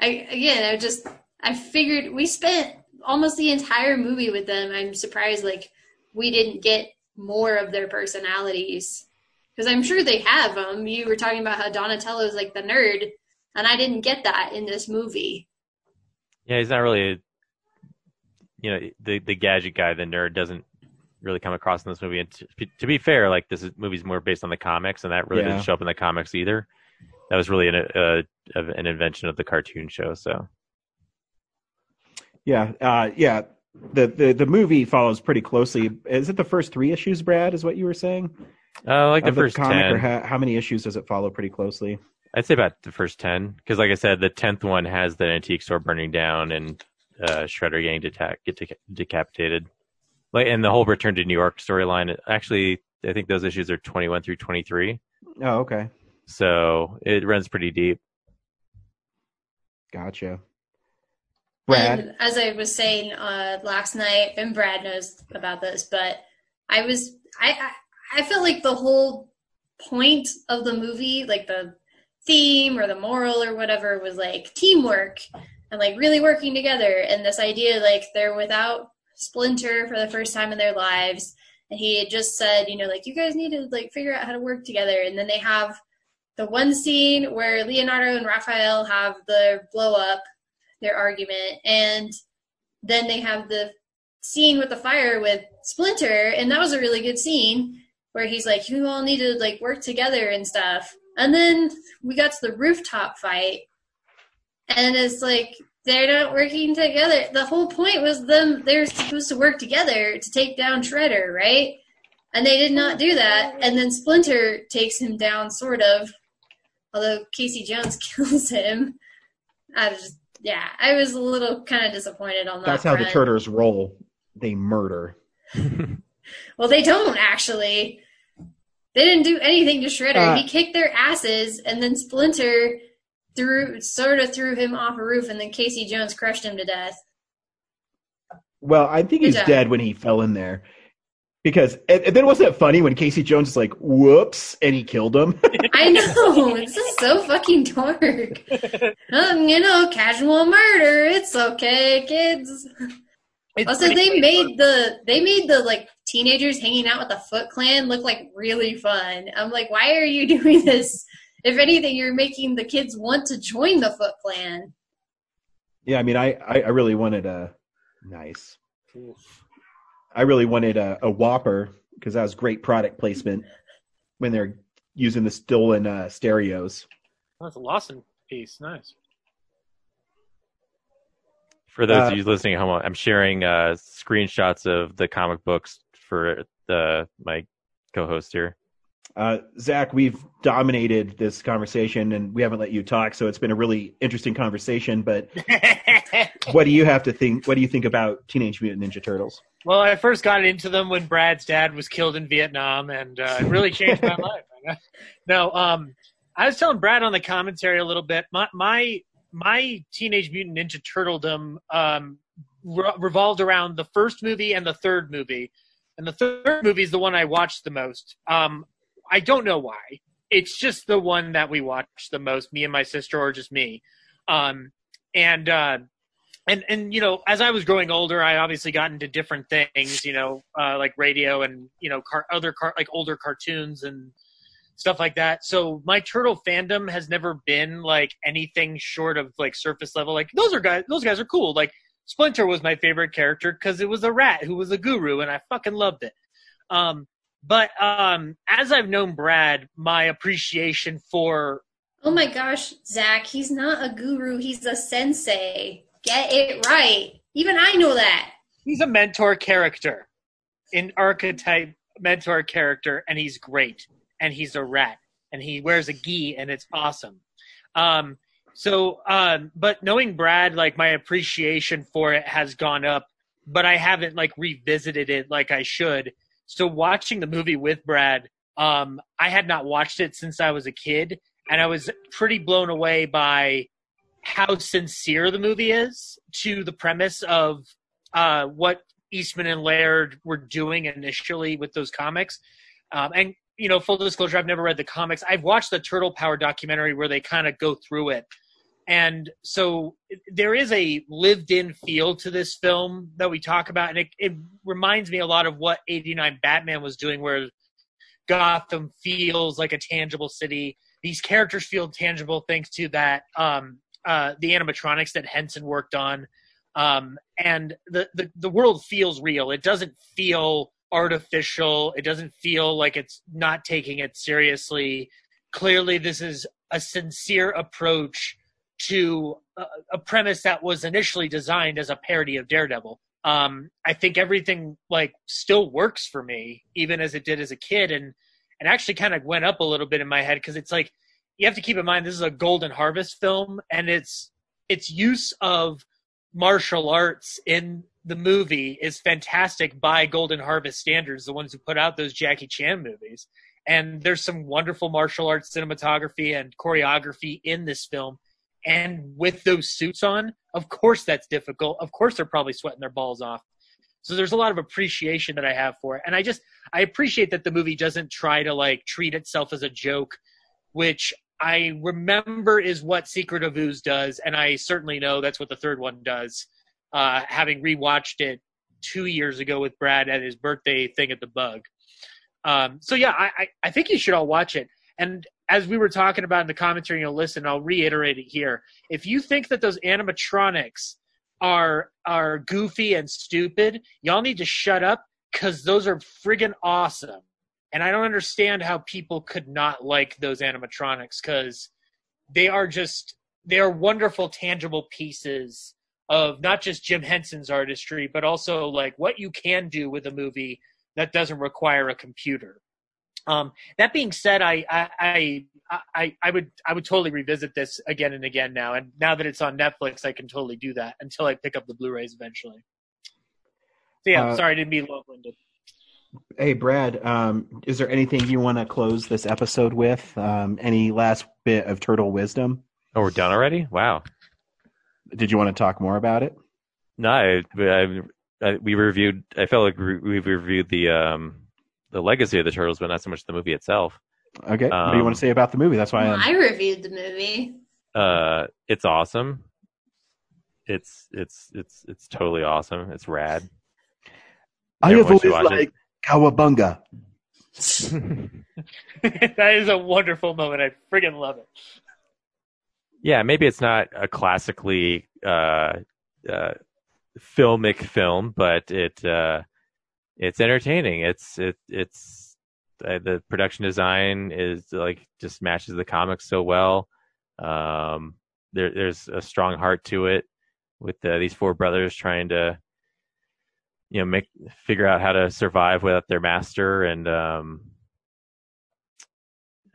I again, I just I figured we spent almost the entire movie with them. I'm surprised like we didn't get more of their personalities because I'm sure they have them. You were talking about how Donatello is like the nerd, and I didn't get that in this movie.
Yeah, he's not really, a, you know, the the gadget guy, the nerd, doesn't really come across in this movie. And to, to be fair, like this is, movie's more based on the comics, and that really
Yeah.
didn't show up in the comics either. That was really an uh, of an invention of the cartoon show. So
Yeah, uh, yeah. The, the the movie follows pretty closely. Is it the first three issues, Brad? Is what you were saying?
uh, like the
Of
first ten,
how, how many issues does it follow pretty closely?
I'd say about the first ten, because like I said, the tenth one has the antique store burning down and uh, Shredder getting deta- get deca- decapitated, like and the whole Return to New York storyline. Actually, I think those issues are twenty one through twenty three.
Oh, okay,
So it runs pretty deep.
gotcha. Brad,
And as I was saying uh, last night, and Brad knows about this, but I was I, I I felt like the whole point of the movie, like the theme or the moral or whatever, was like teamwork and like really working together. And this idea, like they're without Splinter for the first time in their lives, and he had just said, you know, like you guys need to like figure out how to work together. And then they have the one scene where Leonardo and Raphael have the blow up their argument and then they have the scene with the fire with splinter and that was a really good scene where he's like you all need to like work together and stuff. And then we got to the rooftop fight and it's like they're not working together. The whole point was them they're supposed to work together to take down shredder right? And they did not do that and then splinter takes him down sort of although casey jones [LAUGHS] kills him i was just yeah, I was a little kind of disappointed on that.
that's how the turtles roll. They murder. [LAUGHS]
Well, they don't actually. They didn't do anything to Shredder.
Uh,
he kicked their asses, and then Splinter threw sort of threw him off a roof, and then Casey Jones crushed him to death.
Well, I think
Good
he's
job.
dead when he fell in there. Because and, and then wasn't it funny when Casey Jones is like, "Whoops," and he killed him? [LAUGHS]
I know this is so fucking dark. [LAUGHS] um, you know, casual murder. It's okay, kids. also, they
funny.
made the they made the like teenagers hanging out with the Foot Clan look like really fun. I'm like, why are you [LAUGHS] doing this? If anything, you're making the kids want to join the Foot Clan.
yeah, I mean, I I, I really wanted a nice. I really wanted a, a Whopper because that was great product placement when they're using the stolen uh, stereos.
That's a Lawson piece. Nice.
For those
Uh,
of you listening at home, I'm sharing uh, screenshots of the comic books for the my co-host here.
Uh, Zach, we've dominated this conversation and we haven't let you talk, so it's been a really interesting conversation. But [LAUGHS] what do you have to think? What do you think about Teenage Mutant Ninja Turtles?
Well, I first got into them when Brad's dad was killed in Vietnam, and uh, it really changed my [LAUGHS] life. No, um, I was telling Brad on the commentary a little bit. My my, my Teenage Mutant Ninja Turtledom um, re- revolved around the first movie and the third movie, and the third movie is the one I watched the most. Um, I don't know why. It's just the one that we watch the most. Me and my sister, or just me. Um, and uh, and and you know as i was growing older i obviously got into different things you know uh, like radio and you know car- other car- like older cartoons and stuff like that so my turtle fandom has never been like anything short of like surface level like those are guys those guys are cool like splinter was my favorite character because it was a rat who was a guru and i fucking loved it um But um, as I've known Brad, my appreciation for
Oh my gosh, Zach, he's not a guru, he's a sensei. Get it right. Even I know that.
he's a mentor character, an archetype mentor character, and he's great. And he's a rat, and he wears a gi, and it's awesome. Um, so, um, but knowing Brad, like my appreciation for it has gone up, but I haven't like revisited it like I should. So watching the movie with Brad, um, I had not watched it since I was a kid, and I was pretty blown away by how sincere the movie is to the premise of uh, what Eastman and Laird were doing initially with those comics. Um, and you know, full disclosure, I've never read the comics. I've watched the Turtle Power documentary where they kind of go through it. And so there is a lived in feel to this film that we talk about. And it, it reminds me a lot of what 89 Batman was doing, where Gotham feels like a tangible city. These characters feel tangible thanks to that um, uh, the animatronics that Henson worked on, um, and the, the the world feels real. It doesn't feel artificial. It doesn't feel like it's not taking it seriously. Clearly, this is a sincere approach to a, a premise that was initially designed as a parody of Daredevil. Um, I think everything like still works for me, even as it did as a kid, and and actually kind of went up a little bit in my head because it's like you have to keep in mind this is a Golden Harvest film, and its its use of martial arts in the movie is fantastic by Golden Harvest standards, the ones who put out those Jackie Chan movies. And there's some wonderful martial arts cinematography and choreography in this film. And with those suits on, of course that's difficult. Of course they're probably sweating their balls off. So there's a lot of appreciation that I have for it. And I just I appreciate that the movie doesn't try to like treat itself as a joke, which I remember is what Secret of Ooze does, and I certainly know that's what the third one does. Uh, having rewatched it two years ago with Brad at his birthday thing at the Bug. Um, so yeah, I, I, I think you should all watch it. And as we were talking about in the commentary, you'll listen. I'll reiterate it here. If you think that those animatronics are are goofy and stupid, y'all need to shut up because those are friggin' awesome. And I don't understand how people could not like those animatronics because they are just they are wonderful, tangible pieces of not just Jim Henson's artistry, but also like what you can do with a movie that doesn't require a computer. Um, that being said, I, I, I, I, would, I would totally revisit this again and again now. And now that it's on Netflix, I can totally do that until I pick up the Blu-rays eventually. So yeah,
Uh,
sorry, I didn't mean long-winded.
Hey, Brad, um, is there anything you want to close this episode with? Um, any last bit of turtle wisdom?
Oh, we're done already? Wow.
Did you want to talk more about it?
No, I, I, I, we reviewed. I felt like we- we've reviewed the um, the legacy of the turtles, but not so much the movie itself.
Okay. what do you want to say about the movie? That's why
Well,
I'm.
I reviewed the movie.
Uh, it's awesome. It's it's it's it's totally awesome. It's rad.
I have
Everyone should
always
watch it.
liked Cowabunga. [LAUGHS] [LAUGHS]
that is a wonderful moment. I friggin' love it.
Yeah, maybe it's not a classically uh, uh, filmic film, but it uh, it's entertaining. It's it it's uh, the production design is like just matches the comics so well. Um, there, there's a strong heart to it with uh, these four brothers trying to you know make figure out how to survive without their master and um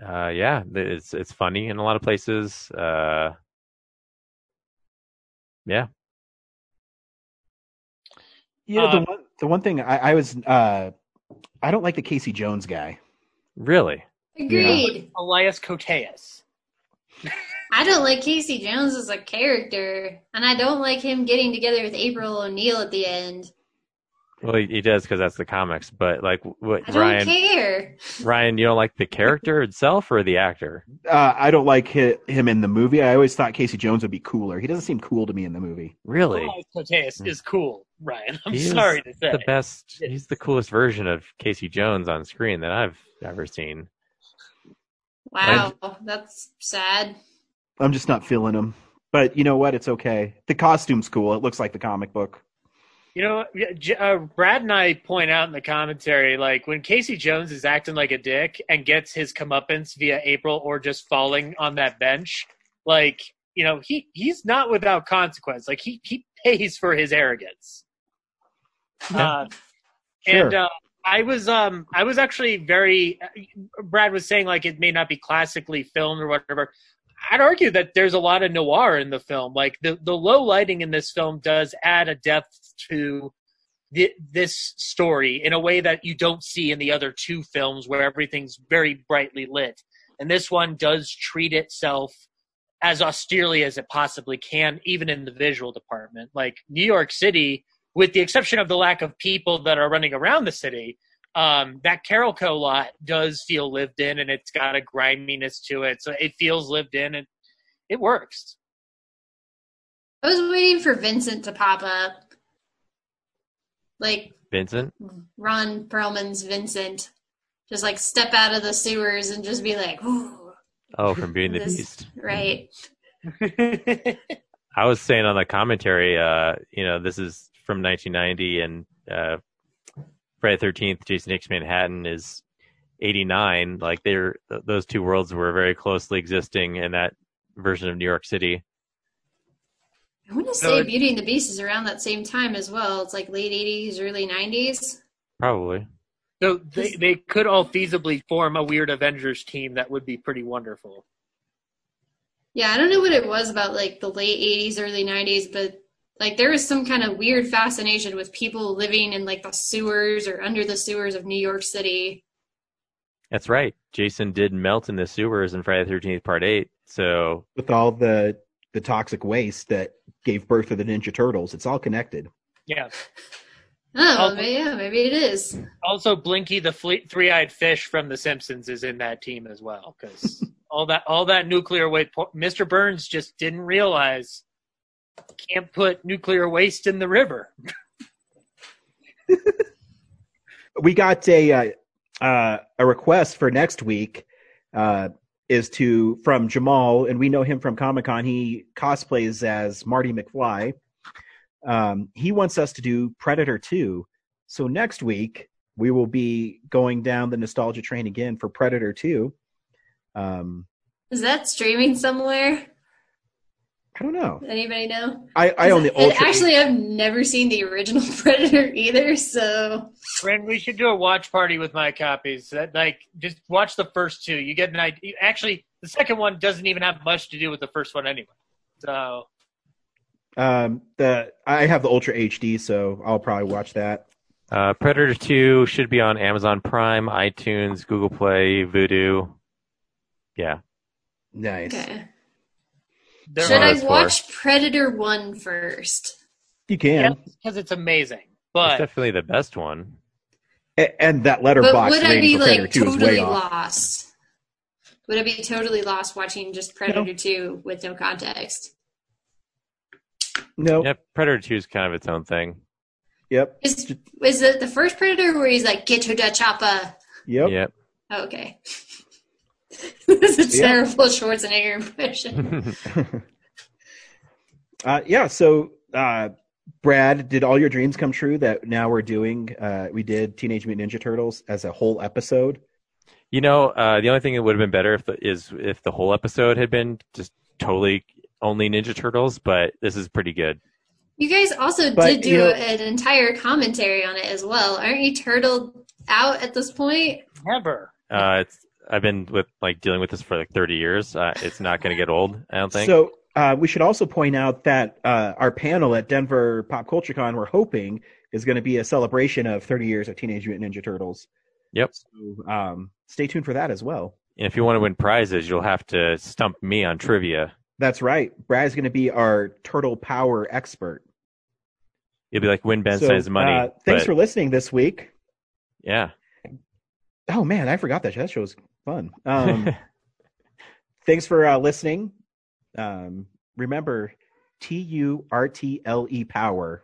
uh yeah it's it's funny in a lot of places uh yeah
You know, the
Um,
one the one thing I, I was uh, I don't like the Casey Jones guy.
really
Agreed.
Elias Koteas.
I don't like Casey Jones as a character, and I don't like him getting together with April O'Neil at the end.
Well he, he does because that's the comics but like what
I don't
ryan
care.
ryan you don't like the character [LAUGHS] itself or the actor
Uh, I don't like hi- him in the movie. I always thought Casey Jones would be cooler. He doesn't seem cool to me in the movie.
really
Elias Koteas is cool, Ryan. I'm
He
sorry to say.
the best he's the coolest version of casey jones on screen that i've ever seen
Wow, that's sad.
I'm just not feeling him. But you know what? It's okay. The costume's cool. It looks like the comic book.
You know, uh, Brad and I point out in the commentary, like when Casey Jones is acting like a dick and gets his comeuppance via April or just falling on that bench, like you know, he he's not without consequence. Like he he pays for his arrogance. Uh, And uh, I was um I was actually very. Brad was saying like it may not be classically filmed or whatever. I'd argue that there's a lot of noir in the film. Like the the low lighting in this film does add a depth to thi- this story in a way that you don't see in the other two films where everything's very brightly lit. And this one does treat itself as austerely as it possibly can, even in the visual department. Like New York City, with the exception of the lack of people that are running around the city, um, that Carolco lot does feel lived in and it's got a griminess to it. So it feels lived in and it works.
I was waiting for Vincent to pop up. Like
Vincent?
Ron Perlman's Vincent. Just like step out of the sewers and just be like, Ooh,
Oh, from Beauty and the Beast.
right. [LAUGHS]
I was saying on the commentary, uh, you know, this is from 1990, and uh, Friday the 13th, Jason Takes Manhattan is 89. Like they're th- those two worlds were very closely existing in that version of New York City.
I want to
So
say
it-
Beauty and the Beast is around that same time as well. It's like late 80s, early 90s.
Probably.
So they, they could all feasibly form a weird Avengers team that would be pretty wonderful.
Yeah, I don't know what it was about like the late 80s, early 90s, but like there is some kind of weird fascination with people living in like the sewers or under the sewers of New York City.
That's right. Jason did melt in the sewers in Friday the 13th, Part 8. So
With all the the toxic waste that gave birth to the Ninja Turtles, it's all connected.
Yeah.
Oh,
Also-
ma- yeah, maybe it is.
Also, Blinky the fle- three-eyed fish from The Simpsons is in that team as well because [LAUGHS] all that all that nuclear waste. Mr. Burns just didn't realize can't put nuclear waste in the river. [LAUGHS]
we got a uh, uh, a request for next week uh, is to from Jamal, and we know him from Comic Con. He cosplays as Marty McFly. Um, he wants us to do Predator Two. So next week we will be going down the nostalgia train again for Predator Two. Um,
Is that streaming somewhere?
I don't know.
Anybody know?
I, I own the
And
Ultra.
actually, I've never seen the original [LAUGHS] Predator either, so
Ren, we should do a watch party with my copies. That like just watch the first two. You get an idea. Actually, the second one doesn't even have much to do with the first one anyway. So
Um, the I have the Ultra HD, so I'll probably watch that.
uh, Predator 2 should be on Amazon Prime, iTunes, Google Play, Vudu. Yeah.
Nice.
okay.
There
Should
are
I
those four.
watch Predator One first?
You can,
because it's amazing.
It's definitely the best one.
A- and that
But
letterbox
would I be like
Two is way
totally
off.
lost? Would I be totally lost watching just Predator Two with no context?
No.
Yep. Predator 2 is kind of its own thing.
Yep.
Is is it the first Predator where he's like, "Get to the chopper"?
Yep.
Yep.
Oh, okay. [LAUGHS] this is a
Yeah.
terrible Schwarzenegger impression. [LAUGHS] [LAUGHS]
Uh, yeah. So, uh, Brad, did all your dreams come true? That now we're doing. Uh, we did Teenage Mutant Ninja Turtles as a whole episode.
You know, uh, the only thing that would have been better if the, is if the whole episode had been just totally only Ninja Turtles, but this is pretty good.
You guys also
But,
did do
you know-
an entire commentary on it as well. Aren't you turtled out at this point?
never.
Uh, it's I've been with like dealing with this for like 30 years. Uh, it's not going to get old. I don't think.
So uh, we should also point out that uh, our panel at Denver Pop Culture Con, we're hoping, is going to be a celebration of 30 years of Teenage Mutant Ninja Turtles.
Yep.
So um, stay tuned for that as well.
And if you want to win prizes, you'll have to stump me on trivia.
That's right. Brad's going to be our turtle power expert.
You'll be like win Ben
So,
size money.
uh, thanks
but-
for listening this week.
yeah.
Oh man, I forgot that that show was fun. Um, [LAUGHS] thanks for uh, listening. Um, remember, T U R T L E power.